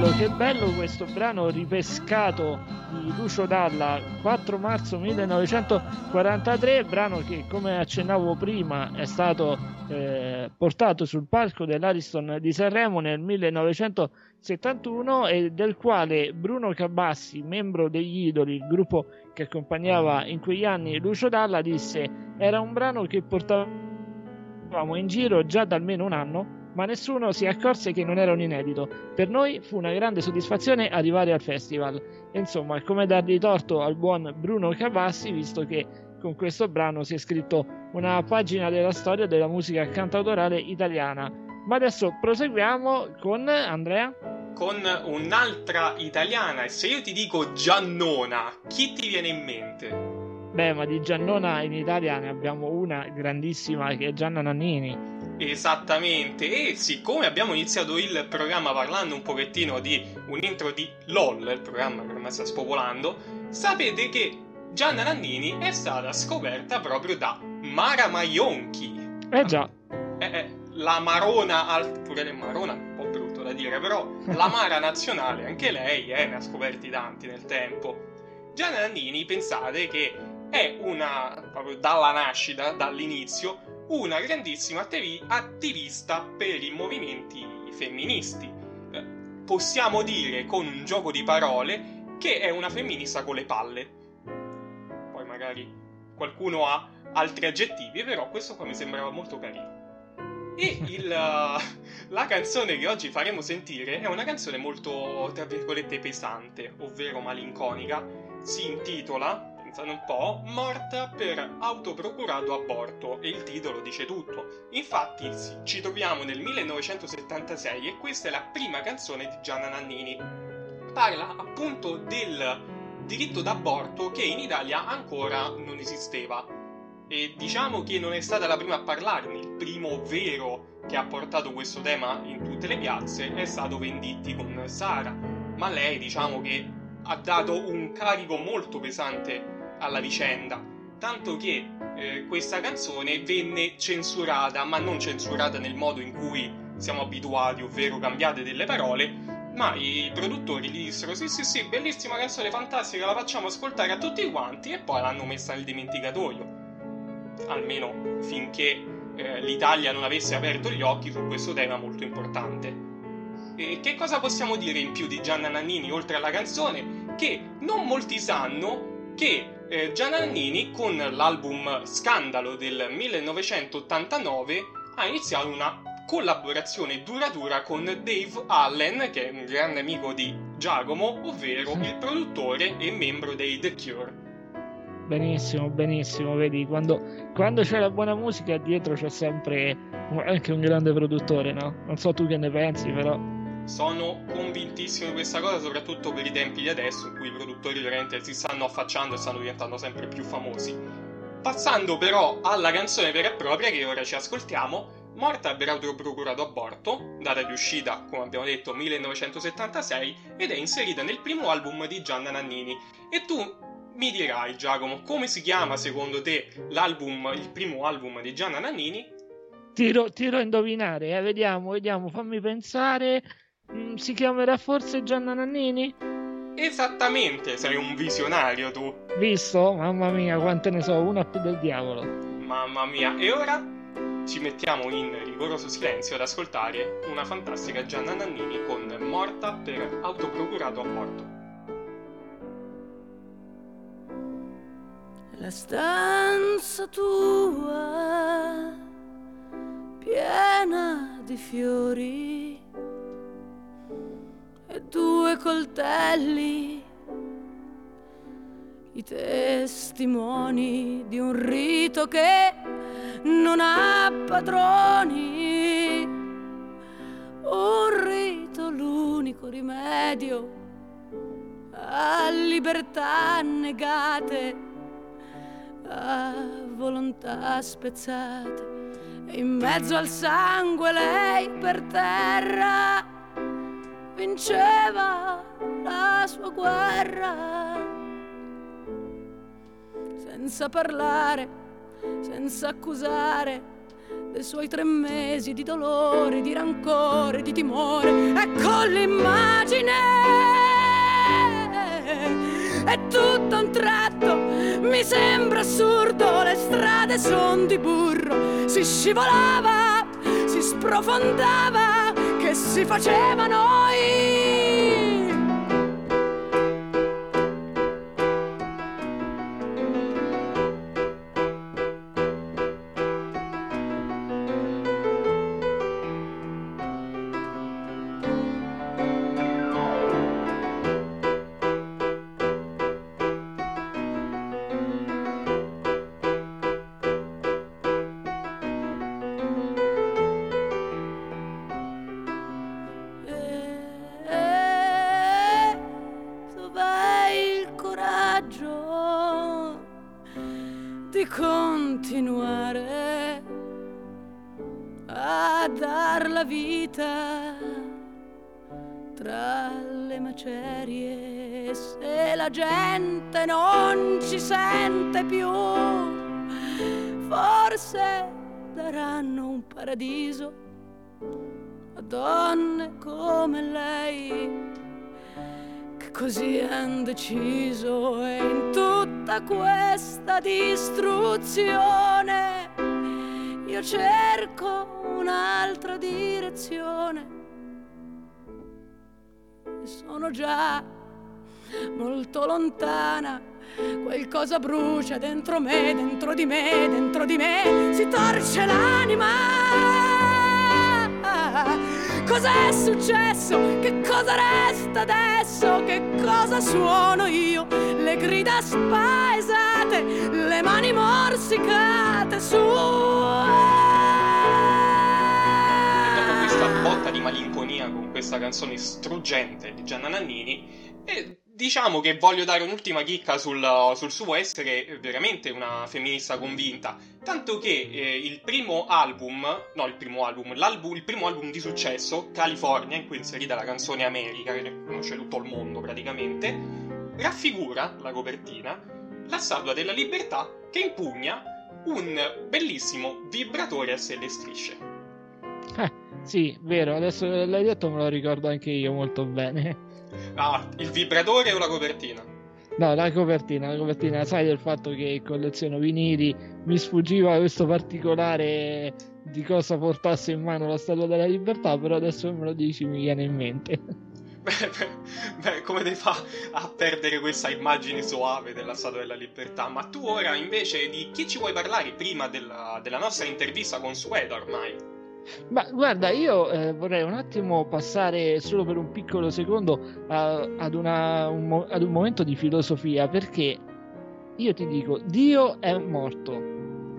bello, che bello questo brano ripescato di Lucio Dalla 4 marzo 1943, brano che come accennavo prima è stato eh, portato sul palco dell'Ariston di Sanremo nel 1971 e del quale Bruno Cabassi, membro degli Idoli, il gruppo che accompagnava in quegli anni Lucio Dalla, disse era un brano che portavamo in giro già da almeno un anno ma nessuno si accorse che non era un inedito. Per noi fu una grande soddisfazione arrivare al festival. E insomma, è come dargli torto al buon Bruno Cavassi, visto che con questo brano si è scritto una pagina della storia della musica cantautorale italiana. Ma adesso proseguiamo con Andrea. Con un'altra italiana, e se io ti dico Giannona, chi ti viene in mente? Beh, ma di Giannona in Italia ne abbiamo una grandissima che è Gianna Nannini. Esattamente, e siccome abbiamo iniziato il programma parlando un pochettino di un intro di LOL, il programma che ormai sta spopolando, sapete che Gianna Nannini è stata scoperta proprio da Mara Maionchi. Eh già, Eh, eh, la Marona, pure le Marona, un po' brutto da dire, però la Mara nazionale, anche lei, eh, ne ha scoperti tanti nel tempo. Gianna Nannini, pensate che è una, proprio dalla nascita, dall'inizio, una grandissima attivi- attivista per i movimenti femministi. Eh, Possiamo dire con un gioco di parole che è una femminista con le palle. Poi magari qualcuno ha altri aggettivi, però questo qua mi sembrava molto carino. E il, la canzone che oggi faremo sentire è una canzone molto, tra virgolette, pesante, ovvero malinconica. Si intitola, pensate un po', Morta per autoprocurato aborto e il titolo dice tutto. Infatti ci troviamo nel 1976 e questa è la prima canzone di Gianna Nannini. Parla appunto del diritto d'aborto che in Italia ancora non esisteva. E diciamo che non è stata la prima a parlarne, il primo vero che ha portato questo tema in tutte le piazze è stato Venditti con Sara, ma lei diciamo che ha dato un carico molto pesante alla vicenda, tanto che eh, questa canzone venne censurata, ma non censurata nel modo in cui siamo abituati, ovvero cambiate delle parole, ma i produttori gli dissero sì sì sì, bellissima canzone, fantastica, la facciamo ascoltare a tutti quanti e poi l'hanno messa nel dimenticatoio almeno finché eh, l'Italia non avesse aperto gli occhi su questo tema molto importante. E che cosa possiamo dire in più di Gianna Nannini oltre alla canzone? Che non molti sanno che eh, Gianna Nannini con l'album Scandalo del 1989 ha iniziato una collaborazione duratura con Dave Allen, che è un grande amico di Giacomo, ovvero il produttore e membro dei The Cure. benissimo, benissimo. Vedi, quando, quando c'è la buona musica, dietro c'è sempre anche un grande produttore, no? Non so tu che ne pensi, però. Sono convintissimo di questa cosa, soprattutto per i tempi di adesso, in cui i produttori veramente si stanno affacciando e stanno diventando sempre più famosi. Passando però alla canzone vera e propria che ora ci ascoltiamo, Morta per autoprocurato aborto, data di uscita, come abbiamo detto, 1976, ed è inserita nel primo album di Gianna Nannini. E tu mi dirai, Giacomo, come si chiama secondo te l'album, il primo album di Gianna Nannini? Tiro, tiro a indovinare, eh, vediamo, vediamo, fammi pensare. Mm, si chiamerà forse Gianna Nannini? Esattamente, sei un visionario tu. Visto? Mamma mia, quante ne so, una più del diavolo. Mamma mia, e ora ci mettiamo in rigoroso silenzio ad ascoltare una fantastica Gianna Nannini con Morta per autoprocurato aborto. la stanza tua piena di fiori e due coltelli, i testimoni di un rito che non ha padroni, un rito l'unico rimedio a libertà negate, a volontà spezzate. In mezzo al sangue lei per terra vinceva la sua guerra. Senza parlare, senza accusare dei suoi tre mesi di dolore, di rancore, di timore. Ecco l'immagine e tutto a un tratto mi sembra assurdo, le strade son di burro, si scivolava, si sprofondava, che si faceva paradiso. A donne come lei che così han deciso e in tutta questa distruzione io cerco un'altra direzione. E sono già molto lontana qualcosa brucia dentro me dentro di me dentro di me si torce l'anima Cos'è successo? Che cosa resta adesso? Che cosa suono io? Le grida spaesate, le mani morsicate su. E dopo questa botta di malinconia con questa canzone struggente di Gianna Nannini, eh, diciamo che voglio dare un'ultima chicca sul, sul suo essere veramente una femminista convinta. Tanto che eh, il primo album, no, il primo album, il primo album di successo, California, in cui è inserita la canzone America, che conosce tutto il mondo praticamente, raffigura la copertina la statua della libertà che impugna un bellissimo vibratore a sette strisce. Eh, sì, vero, adesso l'hai detto me lo ricordo anche io molto bene. Ah, il vibratore o la copertina? No, la copertina, la copertina, sai del fatto che colleziono vinili, mi sfuggiva questo particolare di cosa portasse in mano la Statua della Libertà, però adesso me lo dici mi viene in mente. Beh, beh, beh, come ne fa a perdere questa immagine soave della Statua della Libertà? Ma tu ora invece di chi ci vuoi parlare prima della, della nostra intervista con Sueda ormai? Ma guarda, io eh, vorrei un attimo passare solo per un piccolo secondo a- ad, una- un ad un momento di filosofia, perché io ti dico, Dio è morto.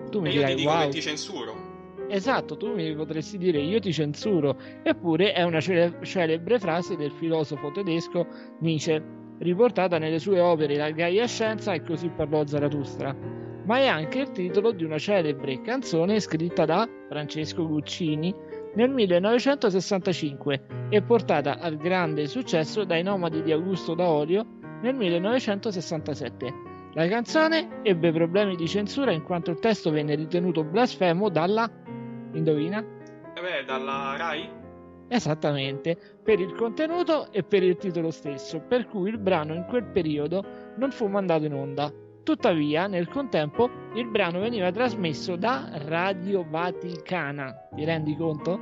Tu mi E io dirai, ti dico wow. che ti censuro. Esatto, tu mi potresti dire io ti censuro, eppure è una cele- celebre frase del filosofo tedesco Nietzsche, riportata nelle sue opere La Gaia Scienza e così parlò Zarathustra, ma è anche il titolo di una celebre canzone scritta da Francesco Guccini nel 1965 e portata al grande successo dai nomadi di Augusto Daolio nel 1967. La canzone ebbe problemi di censura in quanto il testo venne ritenuto blasfemo dalla... indovina? E beh, dalla Rai? Esattamente, per il contenuto e per il titolo stesso, per cui il brano in quel periodo non fu mandato in onda. Tuttavia, nel contempo, il brano veniva trasmesso da Radio Vaticana. Ti rendi conto?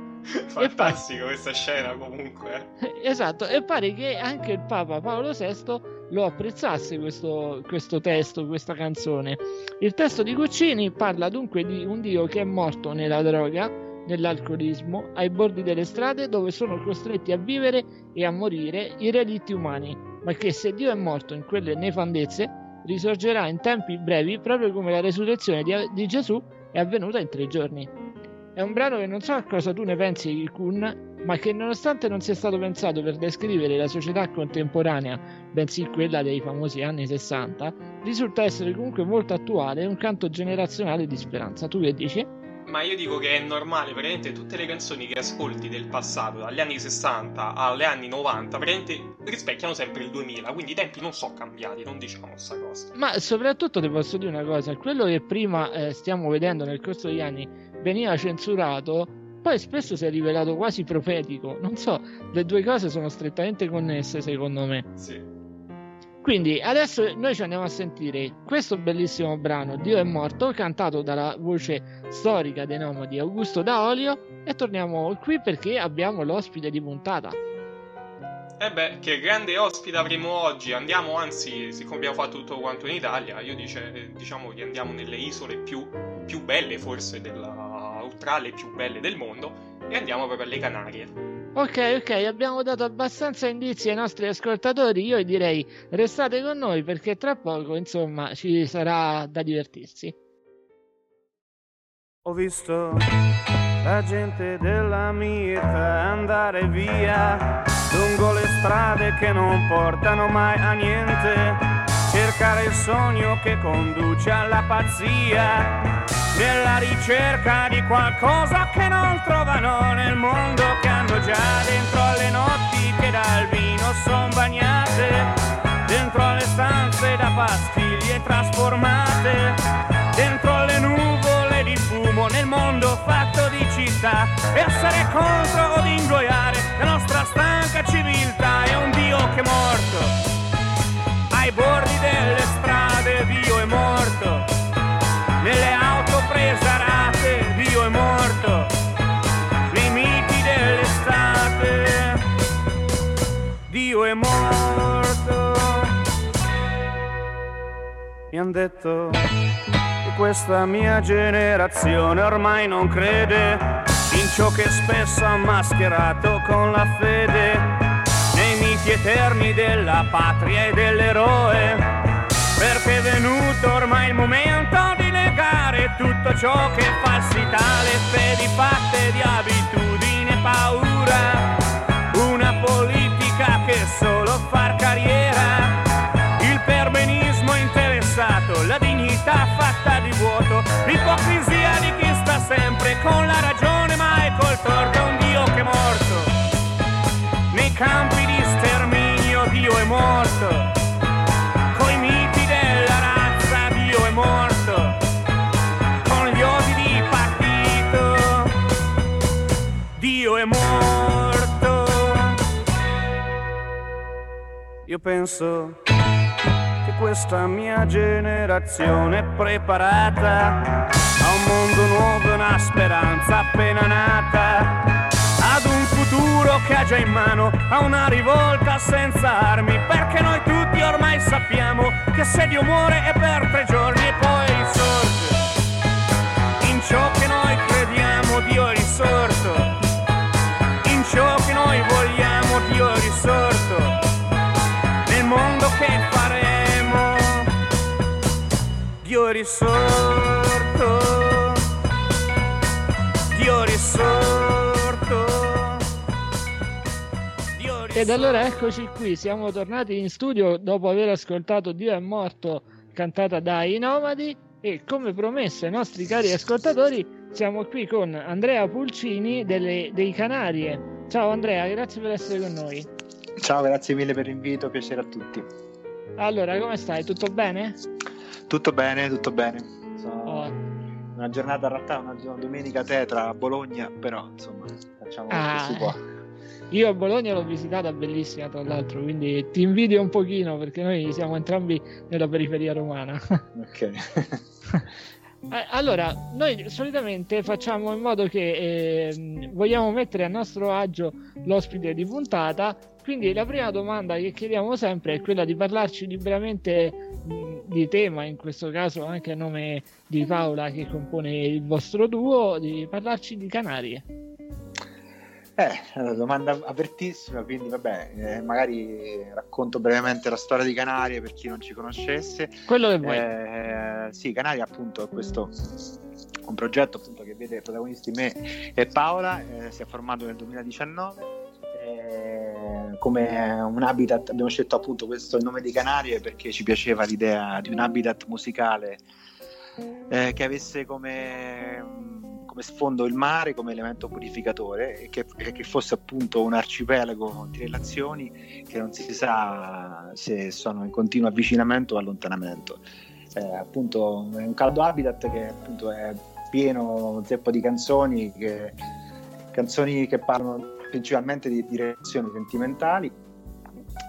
Fantastica questa scena comunque. Esatto, e pare che anche il Papa Paolo VI lo apprezzasse questo, questo testo, questa canzone. Il testo di Guccini parla dunque di un Dio che è morto nella droga, nell'alcolismo, ai bordi delle strade dove sono costretti a vivere e a morire i relitti umani, ma che se Dio è morto in quelle nefandezze, risorgerà in tempi brevi proprio come la resurrezione di, di Gesù è avvenuta in tre giorni. È un brano che non so cosa tu ne pensi, Kun, ma che nonostante non sia stato pensato per descrivere la società contemporanea, bensì quella dei famosi anni 60, risulta essere comunque molto attuale e un canto generazionale di speranza. Tu che dici? Ma io dico che è normale, praticamente tutte le canzoni che ascolti del passato, dagli anni 60 agli anni 90, praticamente rispecchiano sempre il 2000, quindi i tempi non sono cambiati, non diciamo questa cosa. Ma soprattutto ti posso dire una cosa, quello che prima eh, stiamo vedendo nel corso degli anni veniva censurato, poi spesso si è rivelato quasi profetico. Non so, le due cose sono strettamente connesse secondo me. Sì. Quindi adesso noi ci andiamo a sentire questo bellissimo brano Dio è morto cantato dalla voce storica dei nomadi Augusto Daolio e torniamo qui perché abbiamo l'ospite di puntata. E beh, che grande ospite avremo oggi. Andiamo, anzi, siccome abbiamo fatto tutto quanto in Italia, io dice, diciamo che andiamo nelle isole più, più belle, forse della australe più belle del mondo, e andiamo proprio alle Canarie. Ok, ok, abbiamo dato abbastanza indizi ai nostri ascoltatori. Io direi restate con noi perché tra poco, insomma, ci sarà da divertirsi. Ho visto la gente della mia età andare via lungo le strade che non portano mai a niente. Cercare il sogno che conduce alla pazzia, nella ricerca di qualcosa che non trovano nel mondo che hanno già dentro alle notti che dal vino son bagnate, dentro alle stanze da pastiglie trasformate, dentro alle nuvole di fumo nel mondo fatto di città, essere contro o ingoiare la nostra stanca civiltà è un Dio che è morto. Ai bordi delle strade Dio è morto, morto. Mi han detto che questa mia generazione ormai non crede in ciò che spesso ha mascherato con la fede nei miti eterni della patria e dell'eroe, perché è venuto ormai il momento di negare tutto ciò che è falsità, le fedi fatte di abitudine e paura, solo far carriera, il perbenismo interessato, la dignità fatta di vuoto, l'ipocrisia di chi sta sempre con la ragione ma è col torto, un Dio che è morto. Nei campi Io penso che questa mia generazione è preparata a un mondo nuovo e una speranza appena nata ad un futuro che ha già in mano, a una rivolta senza armi, perché noi tutti ormai sappiamo che se Dio muore è per tre giorni e poi Dio è risorto, Dio è risorto. Dio è Ed allora risorto. eccoci qui, siamo tornati in studio dopo aver ascoltato Dio è morto cantata dai Nomadi e come promesso ai nostri cari ascoltatori siamo qui con Andrea Pulcini delle, dei Canarie. Ciao Andrea, grazie per essere con noi. Ciao, grazie mille per l'invito, piacere a tutti. Allora, come stai? Tutto bene? Tutto bene, tutto bene. Oh. una giornata in realtà una, una domenica tetra a Bologna, però insomma facciamo Ah, si può. Io a Bologna l'ho visitata bellissima tra l'altro, quindi ti invidio un pochino perché noi siamo entrambi nella periferia romana. Ok. Eh, Allora, noi solitamente facciamo in modo che ehm, vogliamo mettere a nostro agio l'ospite di puntata Quindi la prima domanda che chiediamo sempre è quella di parlarci liberamente di tema, in questo caso anche a nome di Paola che compone il vostro duo, di parlarci di Canarie. Eh, una domanda apertissima, quindi vabbè, eh, magari racconto brevemente la storia di Canarie per chi non ci conoscesse. Quello che vuoi. Eh, sì, Canarie appunto è questo un progetto appunto che vede protagonisti me e Paola, eh, si è formato nel 2019 come un habitat abbiamo scelto appunto questo il nome di Canarie perché ci piaceva l'idea di un habitat musicale eh, che avesse come, come, sfondo il mare come elemento purificatore e che, che, fosse appunto un arcipelago di relazioni che non si sa se sono in continuo avvicinamento o allontanamento. Eh, appunto è un caldo habitat che appunto è pieno zeppo di canzoni che, canzoni che parlano principalmente di, di relazioni sentimentali.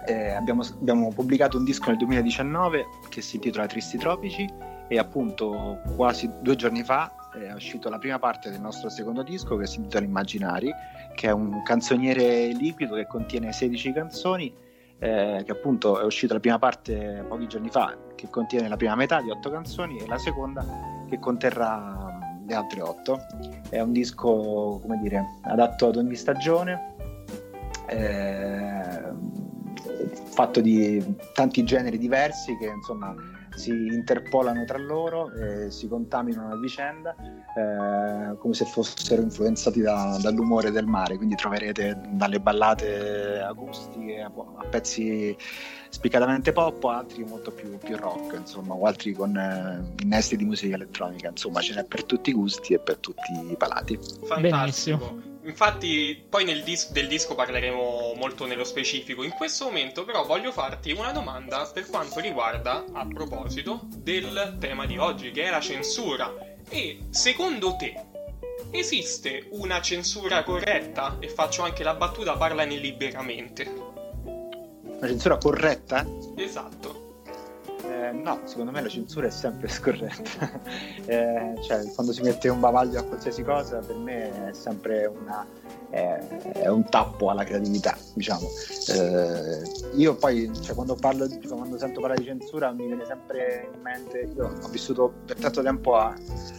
Eh, abbiamo, abbiamo, pubblicato un disco nel 2019 che si intitola Tristi Tropici e appunto quasi due giorni fa è uscito la prima parte del nostro secondo disco che si intitola Immaginari, che è un canzoniere liquido che contiene 16 canzoni, eh, che appunto è uscita la prima parte pochi giorni fa, che contiene la prima metà di 8 canzoni e la seconda che conterrà le altre 8. È un disco, come dire, adatto ad ogni stagione. Eh, fatto di tanti generi diversi che insomma si interpolano tra loro e si contaminano a vicenda eh, come se fossero influenzati da, dall'umore del mare. Quindi troverete dalle ballate acustiche a, a pezzi spiccatamente pop altri molto più, più rock insomma o altri con eh, innesti di musica elettronica. Insomma ce n'è per tutti i gusti e per tutti i palati. Fantastico. Benissimo. Infatti, poi nel dis- del disco parleremo molto nello specifico. In questo momento, però, voglio farti una domanda per quanto riguarda, a proposito, del tema di oggi, che è la censura. E secondo te esiste una censura corretta? E faccio anche la battuta, parlane liberamente. Una censura corretta? Esatto. Eh, no, secondo me la censura è sempre scorretta. eh, cioè, quando si mette un bavaglio a qualsiasi cosa, per me è sempre una, è, è un tappo alla creatività, diciamo. Eh, io poi, cioè, quando, parlo, quando sento parlare di censura, mi viene sempre in mente. Io ho vissuto per tanto tempo a,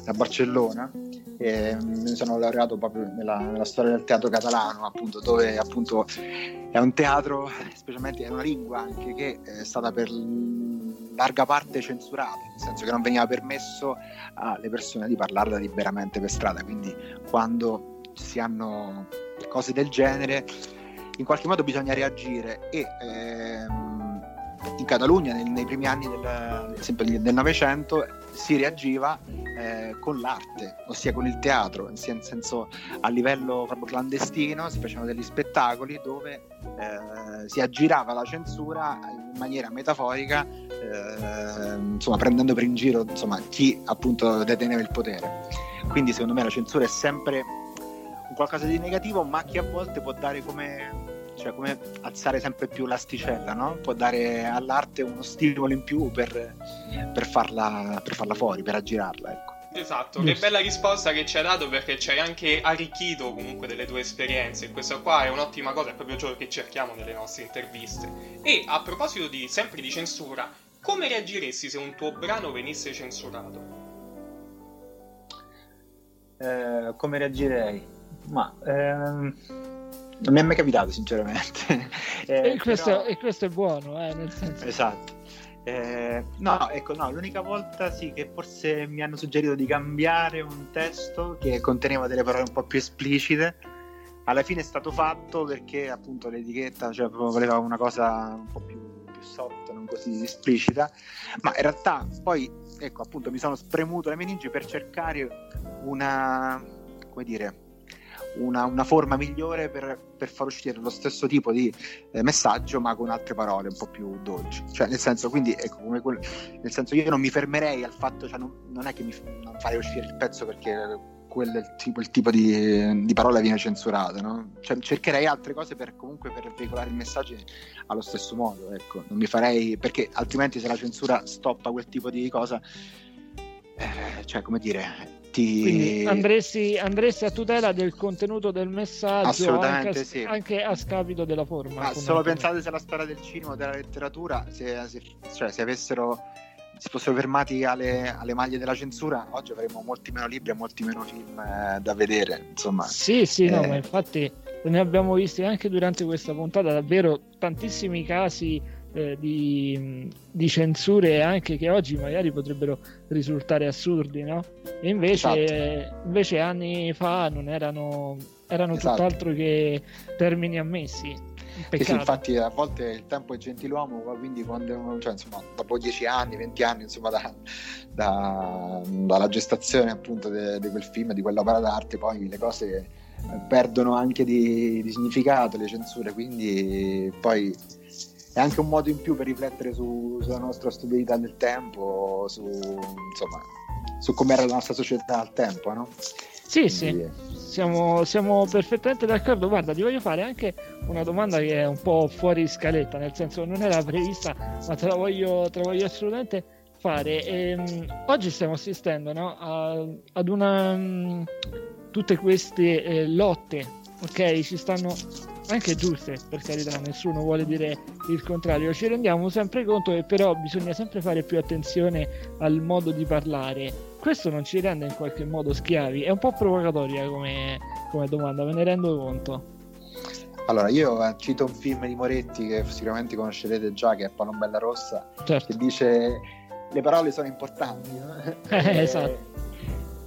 a Barcellona e mi sono laureato proprio nella, nella, storia del teatro catalano, appunto, dove appunto è un teatro, specialmente è una lingua anche che è stata per larga parte censurata, nel senso che non veniva permesso alle persone di parlarla liberamente per strada, quindi quando si hanno cose del genere in qualche modo bisogna reagire. E ehm, in Catalogna nei, nei primi anni del, del Novecento si reagiva eh, con l'arte, ossia con il teatro, in senso a livello proprio clandestino, si facevano degli spettacoli dove eh, si aggirava la censura in maniera metaforica, eh, insomma prendendo per in giro insomma, chi appunto deteneva il potere. Quindi secondo me la censura è sempre un qualcosa di negativo, ma che a volte può dare come cioè come alzare sempre più l'asticella, no? può dare all'arte uno stimolo in più per, per, farla, per farla, fuori, per aggirarla. Ecco. Esatto, che bella risposta che ci hai dato perché ci hai anche arricchito comunque delle tue esperienze. Questa qua è un'ottima cosa, è proprio ciò che cerchiamo nelle nostre interviste. E a proposito di sempre di censura, come reagiresti se un tuo brano venisse censurato? Eh, come reagirei? Ma ehm, non mi è mai capitato, sinceramente. eh, e, questo, però... e, questo, è buono, eh, nel senso. Esatto. Eh, no, ecco, no, l'unica volta sì che forse mi hanno suggerito di cambiare un testo che conteneva delle parole un po' più esplicite. Alla fine è stato fatto perché appunto l'etichetta cioè, voleva una cosa un po' più, più soft, non così esplicita. Ma in realtà poi, ecco, appunto mi sono spremuto le meningi per cercare una, come dire, una, una forma migliore per, per, far uscire lo stesso tipo di eh, messaggio ma con altre parole un po' più dolci cioè nel senso quindi ecco come quel, nel senso io non mi fermerei al fatto cioè non, non è che mi non farei uscire il pezzo perché quel tipo, il tipo di, di, parola viene censurato no? cioè, cercherei altre cose per comunque per veicolare il messaggio allo stesso modo ecco non mi farei perché altrimenti se la censura stoppa quel tipo di cosa eh, cioè come dire. Quindi andresti, andresti a tutela del contenuto del messaggio Assolutamente anche a, sì. anche a scapito della forma. Ma solo pensate se la storia del cinema o della letteratura, se, se- cioè, se avessero si fossero fermati alle, alle maglie della censura, oggi avremmo molti meno libri e molti meno film eh, da vedere. Insomma, Sì, sì, no, Eh. ma infatti ne abbiamo visti anche durante questa puntata davvero tantissimi casi eh, di, di censure anche che oggi magari potrebbero risultare assurdi, no? E invece, Esatto. invece anni fa non erano, erano Esatto. tutt'altro che termini ammessi. Sì, infatti a volte il tempo è gentiluomo, quindi quando, cioè, insomma, dopo dieci anni, 20 anni, insomma, da- da- dalla gestazione appunto di quel film, di quell'opera d'arte, poi le cose eh, perdono anche di, di significato, le censure, quindi poi è anche un modo in più per riflettere su- sulla nostra stupidità del tempo, su, insomma, su com'era la nostra società al tempo, no? Sì, sì. Quindi- Siamo, siamo perfettamente d'accordo. Guarda, ti voglio fare anche una domanda che è un po' fuori scaletta, nel senso non era prevista, ma te la voglio, te la voglio assolutamente fare. Ehm, oggi stiamo assistendo no, a- ad una. mm, tutte queste eh, lotte, ok? Ci stanno anche giuste, per carità, nessuno vuole dire il contrario. Ci rendiamo sempre conto che però bisogna sempre fare più attenzione al modo di parlare. Questo non ci rende in qualche modo schiavi? È un po' provocatoria come, come domanda, me ne rendo conto. Allora, io eh, cito un film di Moretti che sicuramente conoscerete già, che è Palombella Rossa, Certo. che dice le parole sono importanti. no? Eh, Eh, esatto.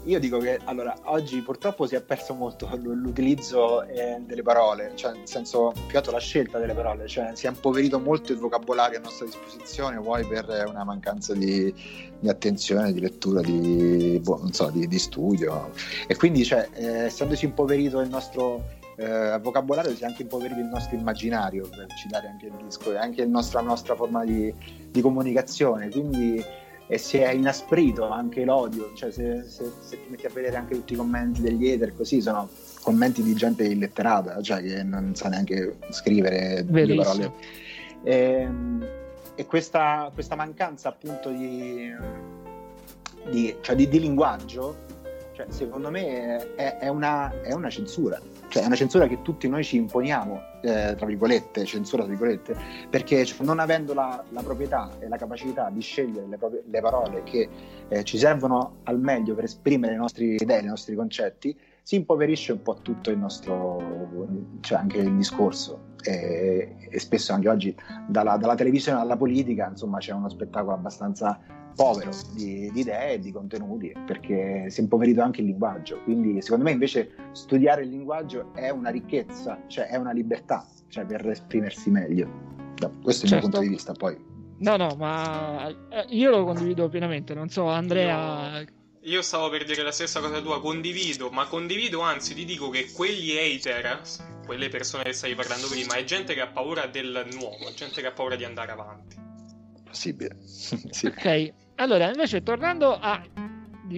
Io dico che allora, oggi purtroppo si è perso molto l'utilizzo eh, delle parole, cioè nel senso più altro la scelta delle parole, cioè si è impoverito molto il vocabolario a nostra disposizione, vuoi per una mancanza di, di attenzione, di lettura, di, boh, so, di, di studio. E quindi, cioè, eh, essendosi impoverito il nostro eh, vocabolario, si è anche impoverito il nostro immaginario, per citare anche il disco, e anche nostro- la nostra forma di, di comunicazione. Quindi e si è inasprito anche l'odio, cioè se, se- se ti metti a vedere anche tutti i commenti degli ether così sono commenti di gente illetterata, cioè che non sa neanche scrivere Verissimo. parole. Ehm, E, questa, questa mancanza appunto di, di, cioè di- di linguaggio, cioè, secondo me è, è una, è una censura, cioè è una censura che tutti noi ci imponiamo, eh, tra virgolette, censura tra virgolette, perché cioè, non avendo la, la proprietà e la capacità di scegliere le, proprie- le parole che eh, ci servono al meglio per esprimere le nostre idee, i nostri concetti, si impoverisce un po' tutto il nostro, cioè anche il discorso. E, e spesso anche oggi dalla, dalla televisione alla politica, insomma, c'è uno spettacolo abbastanza povero di, di idee e di contenuti perché si è impoverito anche il linguaggio. Quindi, secondo me, invece, studiare il linguaggio è una ricchezza, cioè è una libertà, cioè per esprimersi meglio. No, questo è il mio Certo. punto di vista. Poi, No, no, ma eh, io lo condivido pienamente. Non so, Andrea. Io stavo per dire la stessa cosa tua, condivido, ma condivido, anzi ti dico che quegli hater, quelle persone che stavi parlando prima, è gente che ha paura del nuovo, è gente che ha paura di andare avanti. Possibile. sì. Ok, allora invece tornando a,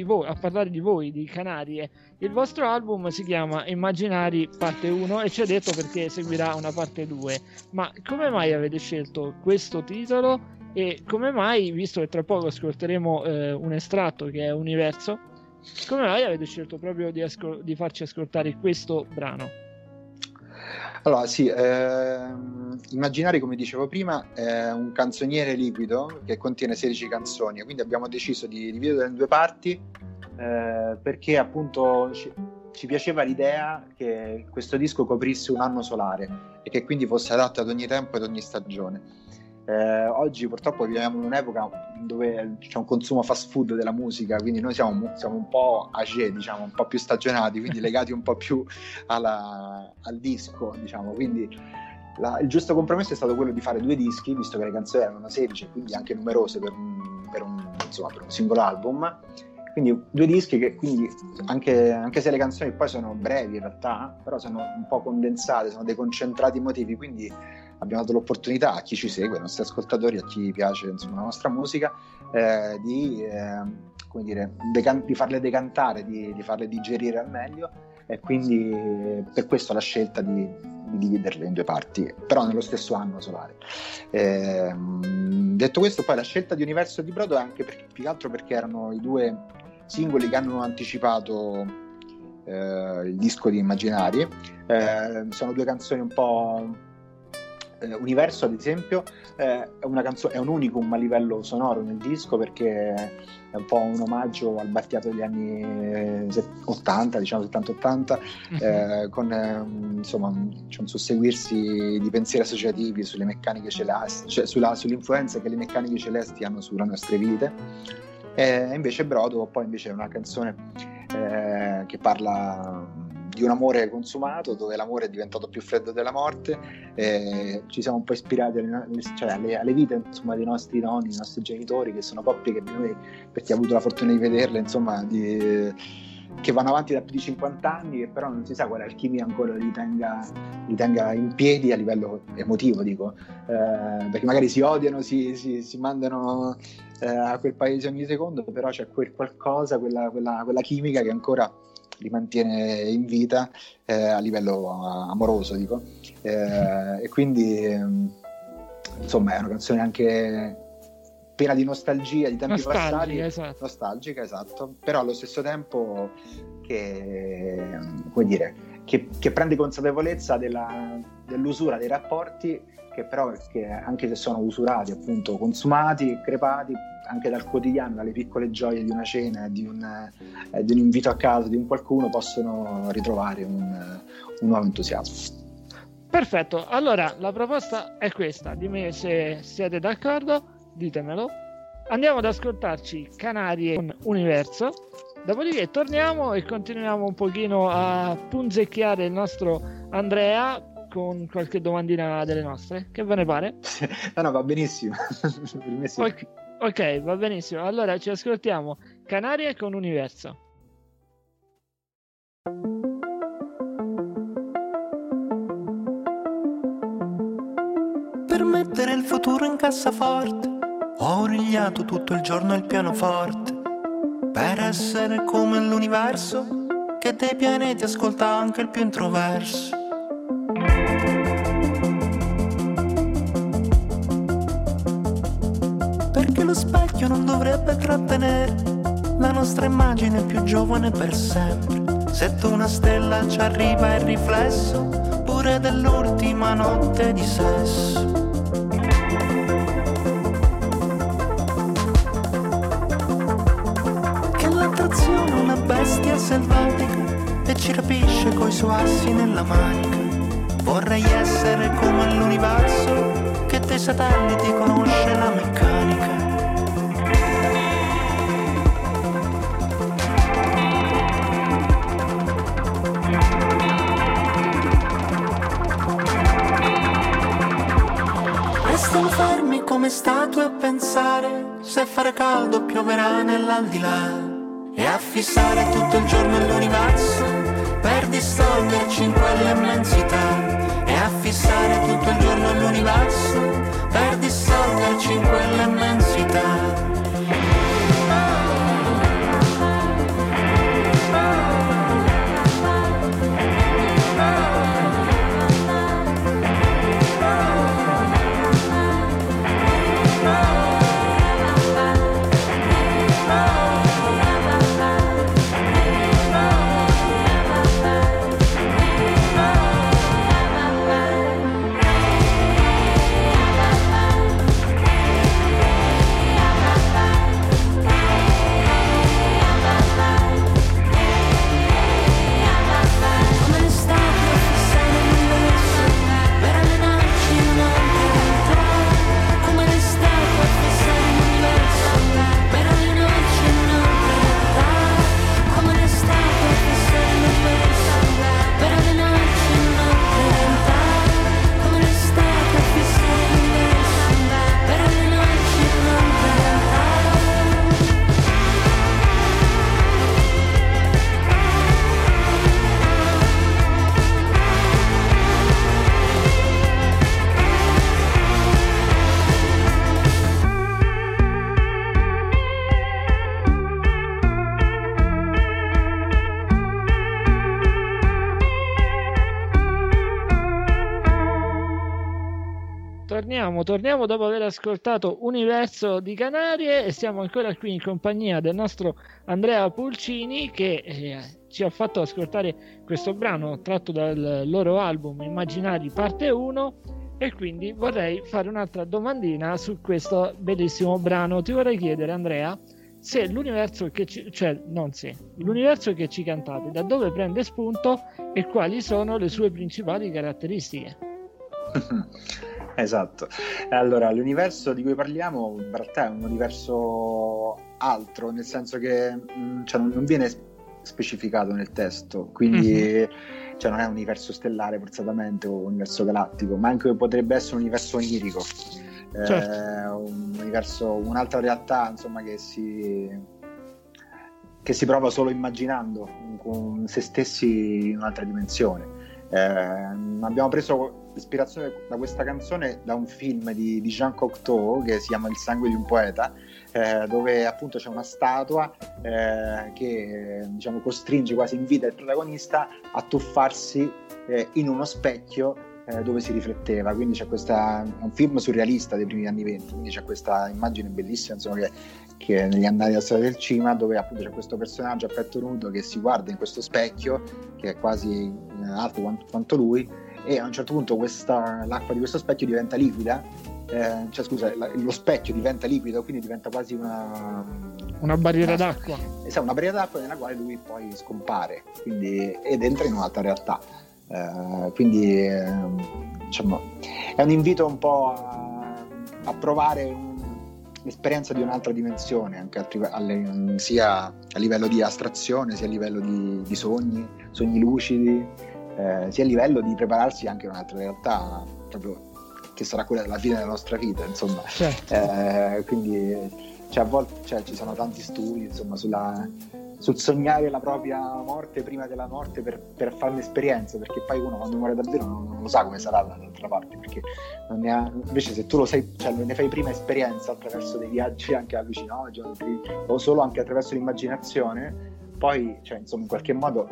voi, a parlare di voi, di Canarie, il vostro album si chiama Immaginari parte 1 e ci ha detto perché seguirà una parte 2. Ma come mai avete scelto questo titolo e come mai, visto che tra poco ascolteremo eh, un estratto che è Universo, come mai avete scelto proprio di, ascol- di farci ascoltare questo brano? Allora, sì, ehm, Immaginari, come dicevo prima, è un canzoniere liquido che contiene 16 canzoni, quindi abbiamo deciso di dividerlo in due parti eh, perché appunto ci, ci piaceva l'idea che questo disco coprisse un anno solare e che quindi fosse adatto ad ogni tempo e ad ogni stagione. Eh, oggi purtroppo viviamo in un'epoca dove c'è un consumo fast food della musica, quindi noi siamo, siamo un po' age, diciamo, un po' più stagionati, quindi legati un po' più alla- al disco, diciamo. Quindi la- il giusto compromesso è stato quello di fare due dischi, visto che le canzoni erano 16, quindi anche numerose per un, per un- insomma, per un singolo album. Quindi due dischi che quindi anche, anche se le canzoni poi sono brevi in realtà, però sono un po' condensate, sono dei concentrati emotivi, quindi abbiamo dato l'opportunità a chi ci segue, ai nostri ascoltatori, a chi piace insomma, la nostra musica, eh, di, eh, dire, decan- di farle decantare, di, di farle digerire al meglio e quindi eh, per questo la scelta di, di dividerle in due parti, però nello stesso anno solare. Ehm, detto questo, poi la scelta di Universo di Brodo è anche per- più che altro perché erano i due singoli che hanno anticipato eh, il disco di Immaginari. Eh, sono due canzoni un po' eh, Universo, ad esempio, eh, è, una canzo- è un unicum a livello sonoro nel disco perché è un po' un omaggio al Battiato degli anni eh, set- 80, diciamo 70-80, eh, con eh, insomma c'è un susseguirsi di pensieri associativi sulle meccaniche celesti, cioè sulla- sull'influenza che le meccaniche celesti hanno sulle nostre vite. E invece Brodo poi invece è una canzone eh, che parla di un amore consumato dove l'amore è diventato più freddo della morte eh, ci siamo un po' ispirati alle, cioè alle- alle vite insomma, dei nostri nonni, dei nostri genitori che sono coppie che noi per chi ha avuto la fortuna di vederle insomma di- che vanno avanti da più di 50 anni e però non si sa quale alchimia ancora li tenga, li tenga in piedi a livello emotivo dico. Eh, perché magari si odiano, si, si- si mandano eh, a quel paese ogni secondo però c'è quel qualcosa, quella, quella- quella chimica che ancora li mantiene in vita eh, a livello uh, amoroso, dico. Eh, e quindi, ehm, insomma, è una canzone anche piena di nostalgia, di tempi Nostalgica, passati. esatto. Nostalgica, esatto. Però allo stesso tempo che, come dire, che, che prende consapevolezza della- dell'usura dei rapporti che però che anche se sono usurati, appunto, consumati, crepati anche dal quotidiano, dalle piccole gioie di una cena, di un, eh, di un invito a casa, di un qualcuno, possono ritrovare un, un nuovo entusiasmo. Perfetto, allora la proposta è questa, dimmi se siete d'accordo, ditemelo. Andiamo ad ascoltarci Canarie con Universo, dopodiché torniamo e continuiamo un pochino a punzecchiare il nostro Andrea con qualche domandina delle nostre. Che ve ne pare? No, no, va benissimo. Sì. Ok, va benissimo. Allora ci ascoltiamo Canarie con Universo. Per mettere il futuro in cassaforte ho origliato tutto il giorno il pianoforte per essere come l'universo che dei pianeti ascolta anche il più introverso. Lo specchio non dovrebbe trattenere la nostra immagine più giovane per sempre. Se tu una stella ci arriva il riflesso pure dell'ultima notte di sesso. Che l'attrazione è una bestia selvatica e ci rapisce coi suoi assi nella manica. Vorrei essere come l'universo che dei satelliti conosce la meccanica. Come statue a pensare se fare caldo pioverà nell'aldilà e a fissare tutto il giorno l'universo per distoglierci in quell'immensità e a fissare tutto il giorno l'universo per distoglierci in quell'immensità. Torniamo, dopo aver ascoltato Universo di Canarie e siamo ancora qui in compagnia del nostro Andrea Pulcini che eh, ci ha fatto ascoltare questo brano tratto dal loro album Immaginari parte 1 e quindi vorrei fare un'altra domandina su questo bellissimo brano. Ti vorrei chiedere Andrea se l'universo che ci, cioè non se, l'universo che ci cantate da dove prende spunto e quali sono le sue principali caratteristiche. esatto. Allora, l'universo di cui parliamo in realtà è un universo altro, nel senso che mh, cioè, non viene specificato nel testo, quindi mm-hmm. cioè, non è un universo stellare forzatamente o un universo galattico, ma anche potrebbe essere un universo onirico. Certo. Eh, un universo, un'altra realtà insomma, che si, che si prova solo immaginando con se stessi in un'altra dimensione. Eh, abbiamo preso ispirazione da questa canzone da un film di, di Jean Cocteau che si chiama Il sangue di un poeta, eh, dove appunto c'è una statua eh, che diciamo, costringe quasi in vita il protagonista a tuffarsi eh, in uno specchio eh, dove si rifletteva. Quindi c'è questa, un film surrealista dei primi anni 20, quindi c'è questa immagine bellissima insomma, che, che negli annali della storia del cinema, dove appunto c'è questo personaggio a petto nudo che si guarda in questo specchio, che è quasi alto quanto, quanto lui, e a un certo punto questa, l'acqua di questo specchio diventa liquida eh, cioè scusa, la, lo specchio diventa liquido, quindi diventa quasi una, una barriera una, d'acqua. Esatto, una barriera d'acqua nella quale lui poi scompare quindi, ed entra in un'altra realtà. Eh, quindi eh, diciamo, è un invito un po' a, a provare un, l'esperienza di un'altra dimensione, anche a, alle, sia a livello di astrazione, sia a livello di, di sogni, sogni lucidi, eh, sia a livello di prepararsi anche a un'altra realtà, proprio che sarà quella della fine della nostra vita, insomma. Certo. Eh, quindi cioè, a volte cioè, ci sono tanti studi insomma, sulla, sul sognare la propria morte prima della morte per, per fare un'esperienza, perché poi uno quando muore davvero non, non lo sa come sarà dall'altra parte, perché ha, invece se tu lo sai, cioè, ne fai prima esperienza attraverso dei viaggi anche allucinogeni o solo anche attraverso l'immaginazione, poi cioè, insomma in qualche modo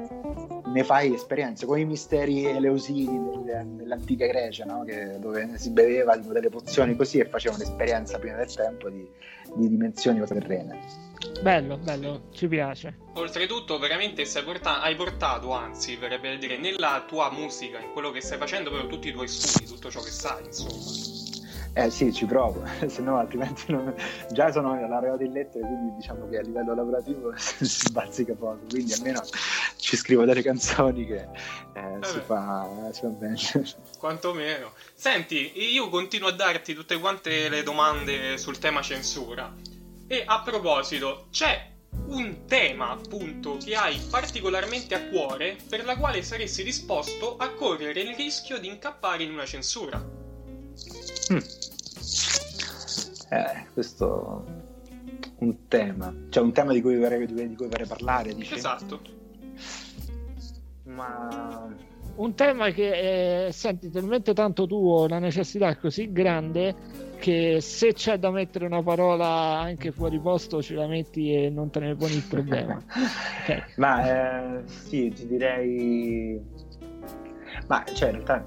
ne fai esperienze come i misteri eleusini dell'antica Grecia no? che, dove si beveva tipo, delle pozioni così e faceva un'esperienza prima del tempo di, di dimensioni terrene Bello, bello, ci piace. Oltretutto, veramente porta- hai portato, anzi, verrebbe a dire, nella tua musica, in quello che stai facendo, proprio tutti i tuoi studi, tutto ciò che sai, insomma. Eh sì, ci provo, se no altrimenti non... già sono laureato in lettere, quindi diciamo che a livello lavorativo si bazzica poco, quindi almeno ci scrivo delle canzoni che eh, si, fa, si fa bene. Quantomeno. Senti, io continuo a darti tutte quante le domande sul tema censura. E a proposito, c'è un tema appunto che hai particolarmente a cuore per la quale saresti disposto a correre il rischio di incappare in una censura. Mm. Eh, questo un tema, cioè un tema di cui vorrei, di cui vorrei parlare, dici? Esatto. Ma un tema che eh, senti talmente tanto tuo, la necessità è così grande che se c'è da mettere una parola anche fuori posto ce la metti e non te ne poni il problema. okay. Ma eh, sì, ti direi... Ma cioè in realtà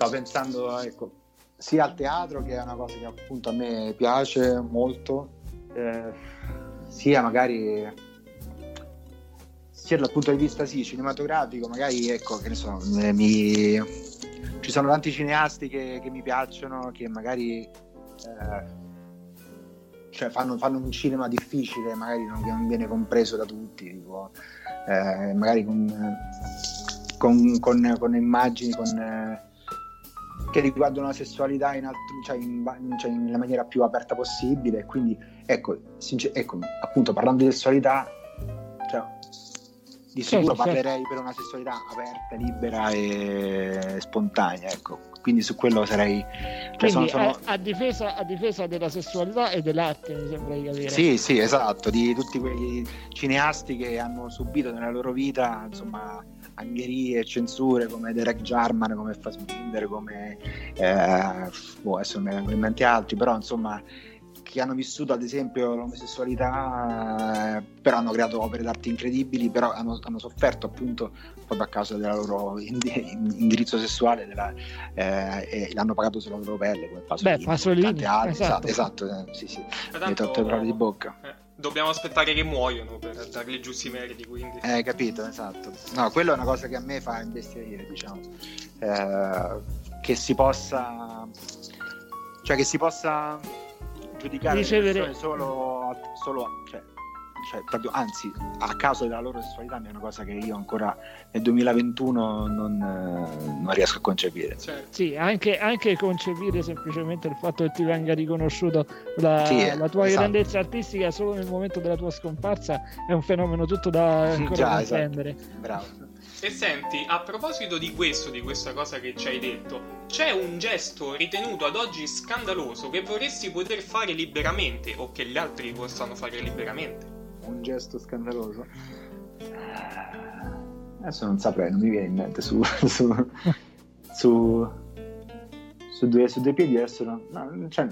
sto pensando, ecco, sia al teatro che è una cosa che appunto a me piace molto, eh, sia magari sia dal punto di vista sì, cinematografico, magari ecco, che ne so, mi ci sono tanti cineasti che, che mi piacciono, che magari eh, cioè fanno, fanno, un cinema difficile, magari non, non viene compreso da tutti, tipo, eh, magari con, con, con, con immagini eh, che riguardano la sessualità in altro, cioè in, cioè nella maniera più aperta possibile. Quindi, ecco, sincer- ecco appunto parlando di sessualità, cioè, di sicuro certo, parlerei certo. per una sessualità aperta, libera e spontanea, ecco. Quindi su quello sarei... Cioè sono, sono... A, a, difesa, a, difesa, della sessualità e dell'arte, mi sembra di capire. Sì, sì, esatto, di tutti quei cineasti che hanno subito nella loro vita, insomma, angherie e censure come Derek Jarman, come Fassbinder, come... Eh, boh, adesso non mi vengono in mente altri, però insomma che hanno vissuto ad esempio l'omosessualità, eh, però hanno creato opere d'arte incredibili, però hanno, hanno sofferto appunto proprio a causa del loro indi- indirizzo sessuale della- eh, e l'hanno pagato sulla loro pelle come Pasolini, Beh, Pasolini, tanti altri, esatto. esatto, esatto, eh, sì, sì, mi hai tanto- tolto le parole di bocca. Eh, dobbiamo aspettare che muoiono per dargli giusti i meriti, quindi... Eh, capito, esatto. No, quello è una cosa che a me fa imbestialire, diciamo. Eh, che si possa... Cioè che si possa giudicare le Ricevere- persone solo... solo cioè, cioè, proprio, anzi, a causa della loro sessualità è una cosa che io ancora nel 2021 non, eh, non riesco a concepire. Certo. Sì, anche, anche concepire semplicemente il fatto che ti venga riconosciuto la, Sì, eh, la tua esatto. grandezza artistica solo nel momento della tua scomparsa è un fenomeno tutto da ancora Già, comprendere. Bravo. E senti, a proposito di questo, di questa cosa che ci hai detto, c'è un gesto ritenuto ad oggi scandaloso che vorresti poter fare liberamente o che gli altri possano fare liberamente? Un gesto scandaloso. Adesso non saprei, non mi viene in mente su, su, su, su due, su due piedi adesso no, no, cioè,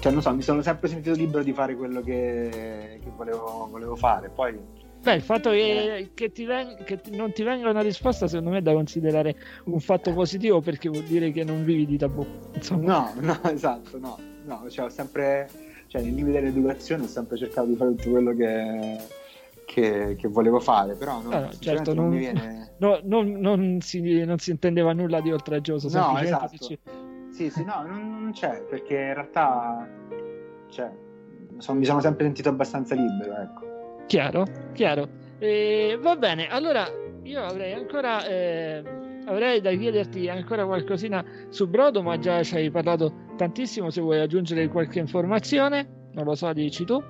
cioè, non so, mi sono sempre sentito libero di fare quello che, che volevo, volevo fare. Poi Beh, il fatto che, Eh. che ti ven- che ti- non ti venga una risposta, secondo me, è da considerare un fatto positivo perché vuol dire che non vivi di tabù. Insomma, no, no, esatto, no, no, cioè, ho sempre, cioè, nei limiti dell'educazione ho sempre cercato di fare tutto quello che, che, che volevo fare, però no, no, certo, non non, mi viene... no, non, non si, non si intendeva nulla di oltraggioso. No, esatto. dici- Sì, sì, no, non, non c'è, perché in realtà, cioè, sono- mi sono sempre sentito abbastanza libero, ecco. Chiaro, chiaro. Eh, va bene, allora io avrei ancora eh, avrei da chiederti ancora qualcosina su Brodo, ma già ci hai parlato tantissimo. Se vuoi aggiungere qualche informazione, non lo so, dici tu.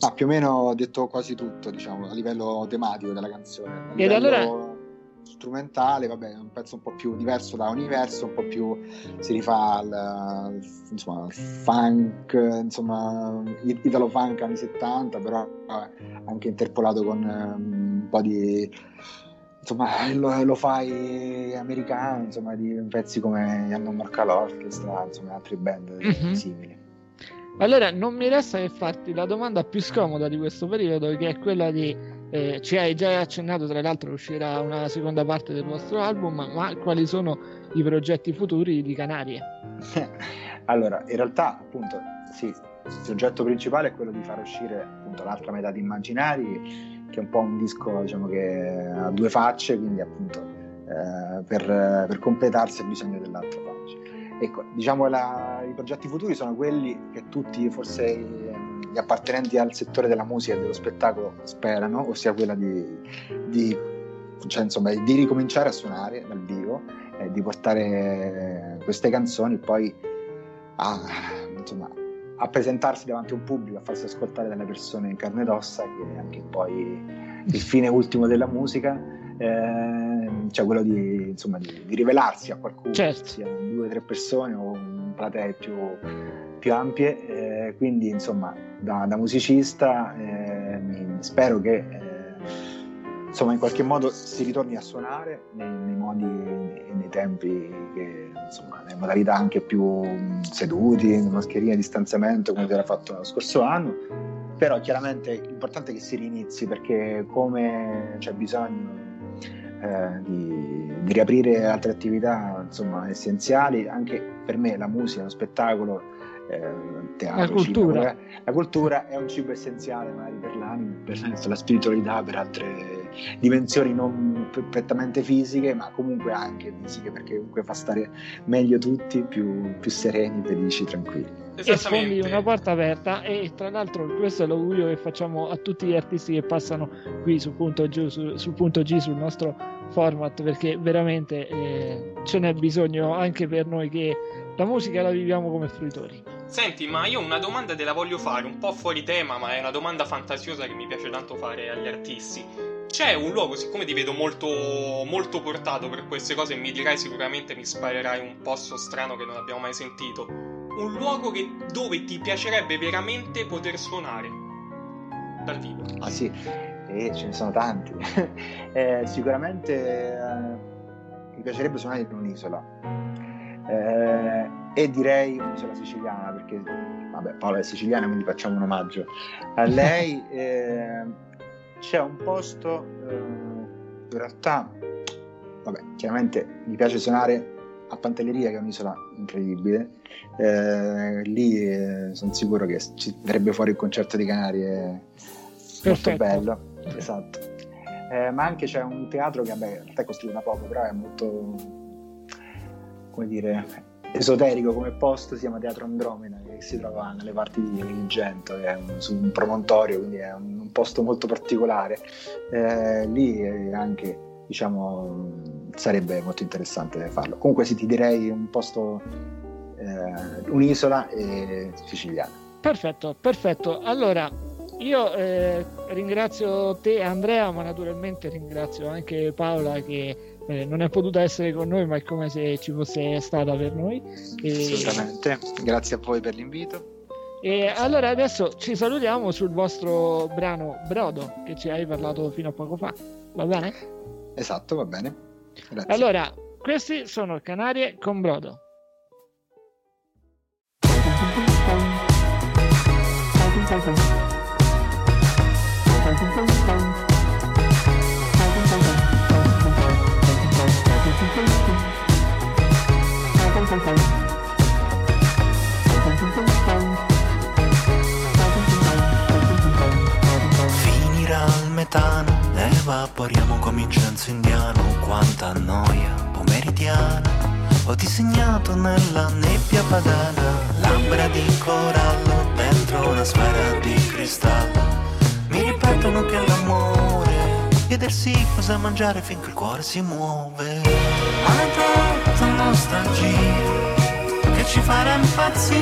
Ma più o meno ho detto quasi tutto, diciamo, a livello tematico della canzone. Ed allora- strumentale, vabbè, è un pezzo un po' più diverso da Universo, un po' più si rifà al, insomma, al funk, insomma, it- italo funk anni 70, però eh, anche interpolato con ehm, un po' di insomma, lo, lo fai americano, insomma, di pezzi come Yann Morca l'Orchestra, insomma, altre band Mhm. simili. Allora, non mi resta che farti la domanda più scomoda di questo periodo, che è quella di eh, ci hai già accennato, tra l'altro uscirà una seconda parte del vostro album, ma quali sono i progetti futuri di Canarie? Allora, in realtà, appunto, sì, il progetto principale è quello di far uscire appunto l'altra metà di Immaginari, che è un po' un disco, diciamo, che ha due facce, quindi appunto eh, per, per completarsi ha bisogno dell'altra faccia. Ecco, diciamo la- i progetti futuri sono quelli che tutti, forse gli appartenenti al settore della musica e dello spettacolo sperano, ossia quella di, di, cioè, insomma, di ricominciare a suonare dal vivo e di portare queste canzoni poi a, insomma, a presentarsi davanti a un pubblico, a farsi ascoltare dalle persone in carne ed ossa, che è anche poi il fine ultimo della musica, ehm, cioè quello di, insomma, di, di rivelarsi a qualcuno, Certo. sia due o tre persone o un platee più, più ampie. eh, quindi, insomma, da, da musicista eh, spero che eh, insomma, in qualche modo si ritorni a suonare nei, nei modi e nei tempi che insomma, nelle modalità anche più mh, seduti, mascherine, distanziamento, come era fatto lo scorso anno. Però chiaramente l'importante è che si rinizi perché come c'è bisogno eh, di, di riaprire altre attività insomma, essenziali, anche per me la musica, lo spettacolo, eh, teatro, La cinema, cultura. eh, la cultura è un cibo essenziale magari per l'anima, per la spiritualità, per altre dimensioni non prettamente fisiche, ma comunque anche fisiche, perché comunque fa stare meglio tutti, più, più sereni, felici, tranquilli. E sfondi una porta aperta e tra l'altro questo è l'augurio che facciamo a tutti gli artisti che passano qui su punto, G, su, su punto G sul nostro format perché veramente eh, ce n'è bisogno anche per noi che la musica la viviamo come fruitori. Senti, ma io una domanda te la voglio fare, un po' fuori tema, ma è una domanda fantasiosa che mi piace tanto fare agli artisti. C'è un luogo, siccome ti vedo molto, molto portato per queste cose, mi dirai sicuramente mi sparerai un posto strano che non abbiamo mai sentito. Un luogo che- dove ti piacerebbe veramente poter suonare dal vivo. Ah sì, e ce ne sono tanti. Eh, sicuramente eh, mi piacerebbe suonare in un'isola. Eh, e direi un'isola siciliana perché vabbè, Paola è siciliana, quindi facciamo un omaggio a lei. c'è un posto, eh, in realtà, vabbè, chiaramente mi piace suonare a Pantelleria, che è un'isola incredibile. Eh, lì eh, sono sicuro che ci verrebbe fuori il concerto di Canarie, molto Perfetto. bello. Esatto. Eh, ma anche c'è un teatro che vabbè, in realtà è costruito da poco, però è molto, come dire, esoterico come posto, si chiama Teatro Andromeda, che si trova nelle parti di Agrigento, è un- su un promontorio, quindi è un, un posto molto particolare. Eh, lì eh, anche, diciamo, sarebbe molto interessante farlo. Comunque sì, ti direi un posto, eh, un'isola e siciliana. Perfetto, perfetto. Allora, io eh, ringrazio te Andrea, ma naturalmente ringrazio anche Paola che eh, non è potuta essere con noi, ma è come se ci fosse stata per noi. E, Assolutamente. Grazie a voi per l'invito. e allora adesso ci salutiamo sul vostro brano Brodo che ci hai parlato fino a poco fa. Va bene? Esatto, va bene. Grazie. Allora, questi sono Canarie con Brodo. Finirà il metano, evaporiamo come incenso indiano, quanta noia pomeridiana. Ho disegnato nella nebbia padana, labbra di corallo dentro una sfera di cristallo. Mi ripetono che l'amore, chiedersi cosa mangiare finché il cuore si muove. Maledetta nostalgia che ci farà impazzire.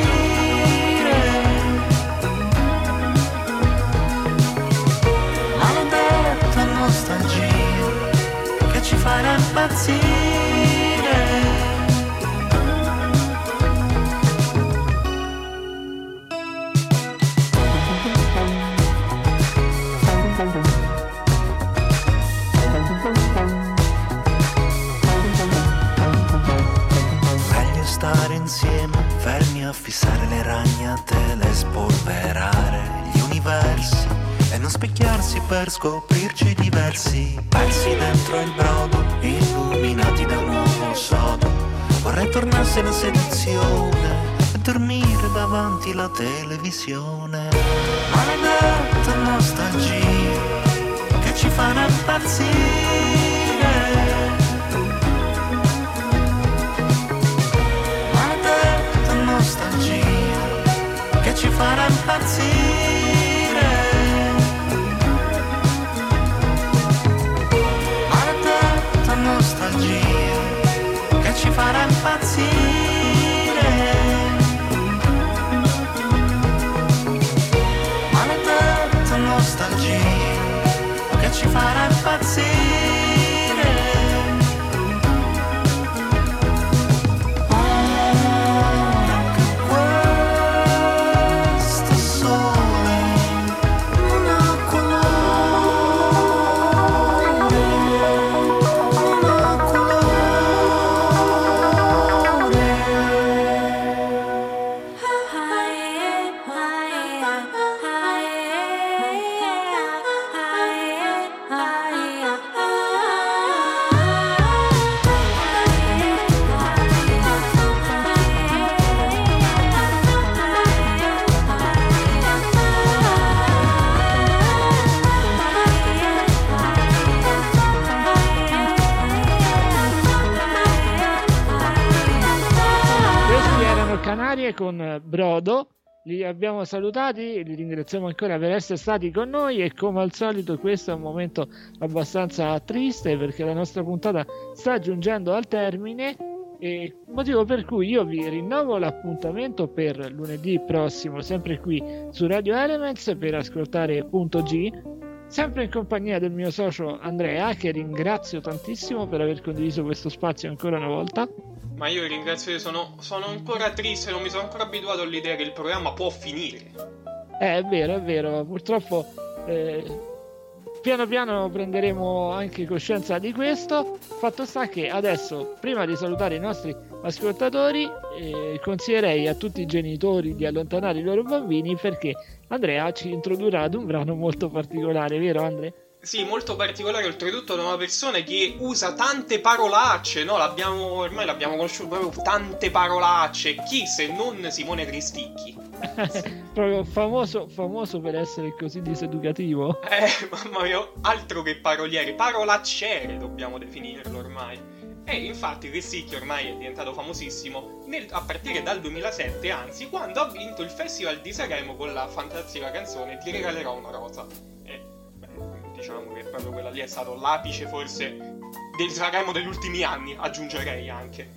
maledetta nostalgia che ci farà impazzire. Fissare le ragnatele, spolverare gli universi e non specchiarsi per scoprirci diversi. Persi dentro il brodo, illuminati da un nuovo sodo. Vorrei tornasse la seduzione e dormire davanti la televisione. Maledetta nostalgia che ci farà impazzire. Farà impazzire. Maledetta nostalgia che ci farà impazzire. Li abbiamo salutati, li ringraziamo ancora per essere stati con noi e come al solito questo è un momento abbastanza triste perché la nostra puntata sta giungendo al termine e motivo per cui io vi rinnovo l'appuntamento per lunedì prossimo sempre qui su Radio Elements per ascoltare Punto G sempre in compagnia del mio socio Andrea che ringrazio tantissimo per aver condiviso questo spazio ancora una volta Ma io ringrazio, sono, sono ancora triste, non mi sono ancora abituato all'idea che il programma può finire. Eh, è vero, è vero, purtroppo eh, piano piano prenderemo anche coscienza di questo. Fatto sta che adesso, prima di salutare i nostri ascoltatori, eh, consiglierei a tutti i genitori di allontanare i loro bambini perché Andrea ci introdurrà ad un brano molto particolare, vero Andrea? Sì, molto particolare, oltretutto da una persona che usa tante parolacce, no? L'abbiamo, ormai l'abbiamo conosciuto proprio tante parolacce. Chi se non Simone Cristicchi? Proprio famoso, famoso per essere così diseducativo. Eh, mamma mia, altro che paroliere, parolacciere dobbiamo definirlo ormai. E infatti Cristicchi ormai è diventato famosissimo nel- a partire dal 2007, anzi, quando ha vinto il Festival di Sanremo con la fantastica canzone Ti regalerò una rosa. E diciamo che proprio quella lì è stato l'apice forse del Sanremo degli ultimi anni, aggiungerei anche.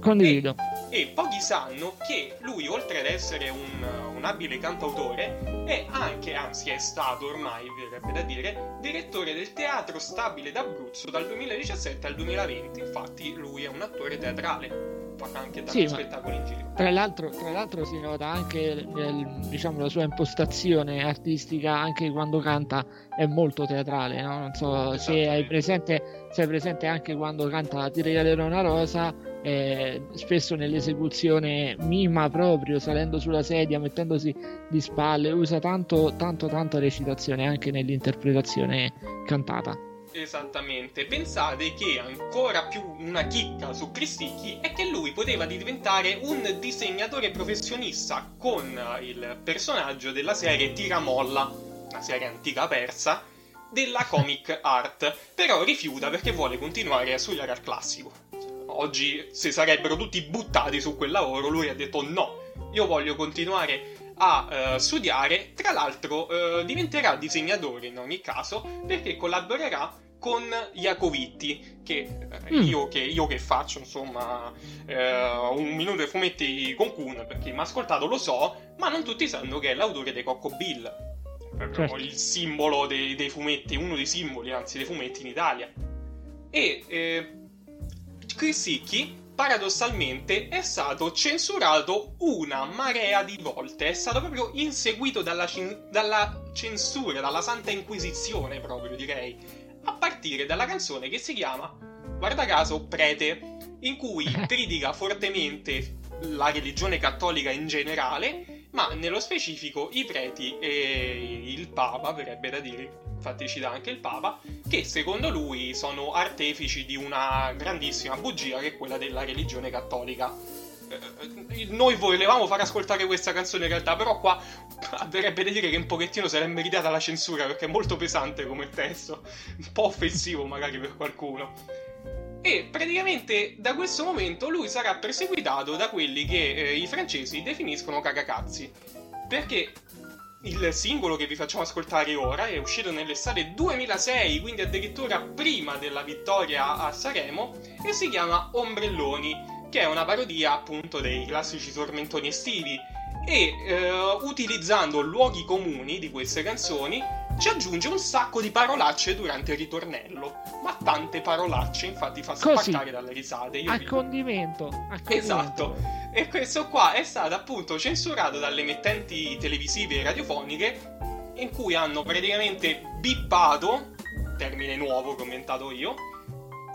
Condivido. E pochi sanno che lui, oltre ad essere un, un abile cantautore, è anche, anzi è stato ormai, verrebbe da dire, direttore del Teatro Stabile d'Abruzzo dal 2017 al 2020. Infatti lui è un attore teatrale, fa anche tanti Sì, ma- spettacoli in giro. Tra l'altro, tra l'altro si nota anche nel- diciamo, la sua impostazione artistica, anche quando canta è molto teatrale, no? Non so se hai presente, se hai presente anche quando canta Ti regalerò una rosa, eh, spesso nell'esecuzione mima proprio, salendo sulla sedia, mettendosi di spalle, usa tanto, tanto, tanto recitazione anche nell'interpretazione cantata. Esattamente, pensate che ancora più una chicca su Cristicchi è che lui poteva diventare un disegnatore professionista con il personaggio della serie Tiramolla, una serie antica persa, della comic art, però rifiuta perché vuole continuare a studiare al classico. Oggi si sarebbero tutti buttati su quel lavoro, lui ha detto no, io voglio continuare a eh, studiare, tra l'altro eh, diventerà disegnatore in ogni caso perché collaborerà con Jacovitti, che, eh, Mm. io, che io che faccio insomma eh, un minuto dei fumetti con Kun, per chi mi ha ascoltato lo so, ma non tutti sanno che è l'autore dei Cocco Bill, Certo. il simbolo dei, dei fumetti, uno dei simboli anzi dei fumetti in Italia. E eh, Crisicchi paradossalmente è stato censurato una marea di volte, è stato proprio inseguito dalla, cin- dalla censura, dalla Santa Inquisizione proprio direi, a partire dalla canzone che si chiama, guarda caso, Prete, in cui critica fortemente la religione cattolica in generale, ma nello specifico i preti e il Papa, verrebbe da dire, infatti cita anche il Papa, che secondo lui sono artefici di una grandissima bugia che è quella della religione cattolica. Eh, Noi volevamo far ascoltare questa canzone in realtà, però qua verrebbe da dire che un pochettino se l'è meritata la censura perché è molto pesante come testo, un po' offensivo magari per qualcuno. E praticamente da questo momento lui sarà perseguitato da quelli che eh, i francesi definiscono cagacazzi. Perché il singolo che vi facciamo ascoltare ora è uscito nell'estate 2006, quindi addirittura prima della vittoria a Sanremo, e si chiama Ombrelloni, che è una parodia appunto dei classici tormentoni estivi. E eh, utilizzando luoghi comuni di queste canzoni, ci aggiunge un sacco di parolacce durante il ritornello. Ma tante parolacce, infatti fa spaccare dalle risate. Io A vi- condimento, a condimento. Esatto. E questo qua è stato appunto censurato dalle emittenti televisive e radiofoniche in cui hanno praticamente bippato, termine nuovo commentato io,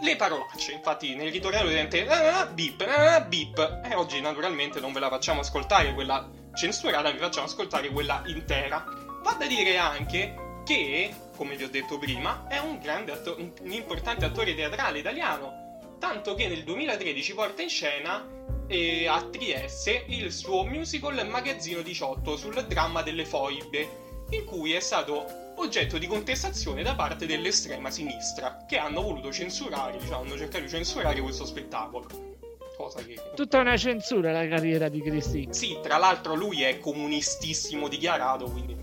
le parolacce. Infatti nel ritornello diventa "Ah, ah, bip, ah, ah, bip. E oggi naturalmente non ve la facciamo ascoltare quella censurata, vi facciamo ascoltare quella intera. Va da dire anche che, come vi ho detto prima, è un atto- un importante attore teatrale italiano. Tanto che nel 2013 porta in scena eh, a Trieste il suo musical Magazzino 18 sul dramma delle foibe, in cui è stato oggetto di contestazione da parte dell'estrema sinistra, che hanno voluto censurare, diciamo, hanno cercato di censurare questo spettacolo. Cosa che Tutta una censura la carriera di Cristi. sì, tra l'altro lui è comunistissimo dichiarato, quindi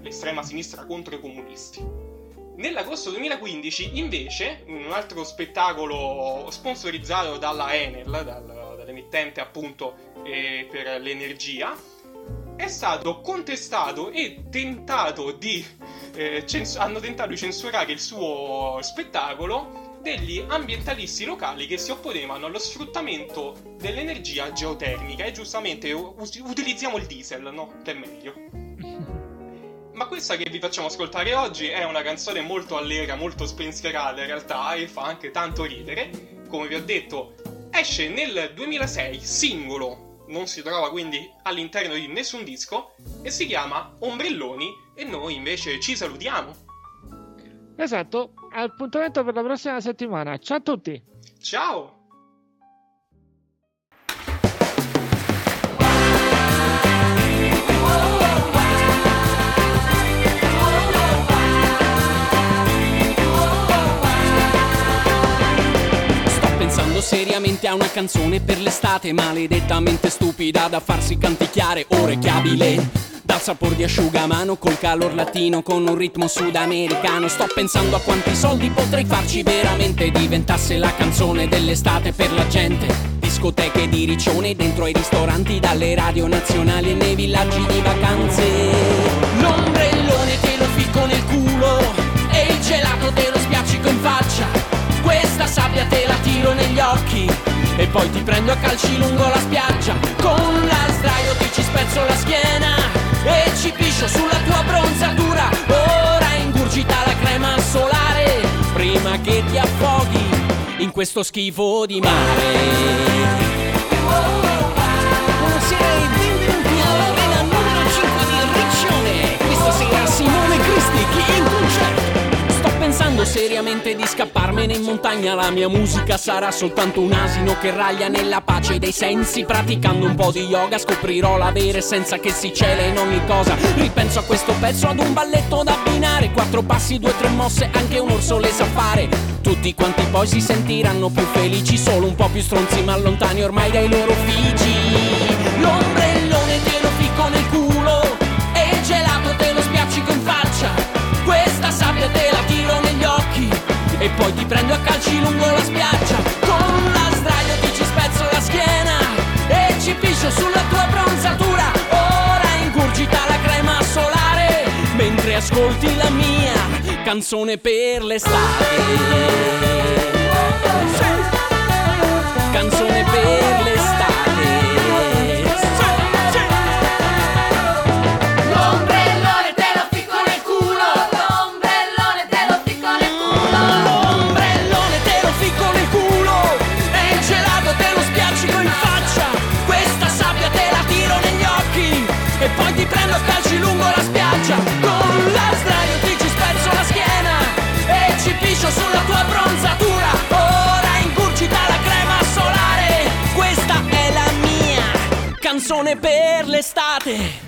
l'estrema sinistra contro i comunisti. Nell'agosto 2015, invece, in un altro spettacolo sponsorizzato dalla Enel, dal- dall'emittente appunto eh, per l'energia, è stato contestato e tentato di eh, cens- hanno tentato di censurare il suo spettacolo degli ambientalisti locali che si opponevano allo sfruttamento dell'energia geotermica e giustamente us- utilizziamo il diesel, no? Che è meglio. ma questa che vi facciamo ascoltare oggi è una canzone molto allegra, molto spensierata in realtà e fa anche tanto ridere. Come vi ho detto, esce nel 2006, singolo, non si trova quindi all'interno di nessun disco e si chiama Ombrelloni e noi invece ci salutiamo. Esatto, appuntamento per la prossima settimana. Ciao a tutti! Ciao! Pensando seriamente a una canzone per l'estate maledettamente stupida da farsi canticchiare orecchiabile. Dal sapore di asciugamano col calor latino con un ritmo sudamericano. Sto pensando a quanti soldi potrei farci veramente. Diventasse la canzone dell'estate per la gente. Discoteche di riccione dentro ai ristoranti dalle radio nazionali e nei villaggi di vacanze. L'ombrellone te lo ficco nel culo e il gelato te lo spiaccico in faccia. Questa sabbia te la occhi e poi ti prendo a calci lungo la spiaggia. Con la sdraio ti ci spezzo la schiena. E ci piscio sulla tua bronzatura Ora ingurgita la crema solare. Prima che ti affoghi in questo schifo di mare. Buonasera benvenuti all'arena numero 5 di Riccione. Questa sera Simone Cristi in concerto pensando seriamente di scapparmene in montagna. La mia musica sarà soltanto un asino che raglia nella pace dei sensi. Praticando un po' di yoga scoprirò l'avere senza che si cela in ogni cosa. Ripenso a questo pezzo ad un balletto da abbinare. Quattro passi, due, tre mosse, anche un orso le sa fare. Tutti quanti poi si sentiranno più felici Solo un po' più stronzi ma lontani ormai dai loro figi E poi ti prendo a calci lungo la spiaggia Con la sdraio ti ci spezzo la schiena E ci piscio sulla tua bronzatura. Ora ingurgita la crema solare Mentre ascolti la mia canzone per l'estate. Canzone per l'estate canzone per l'estate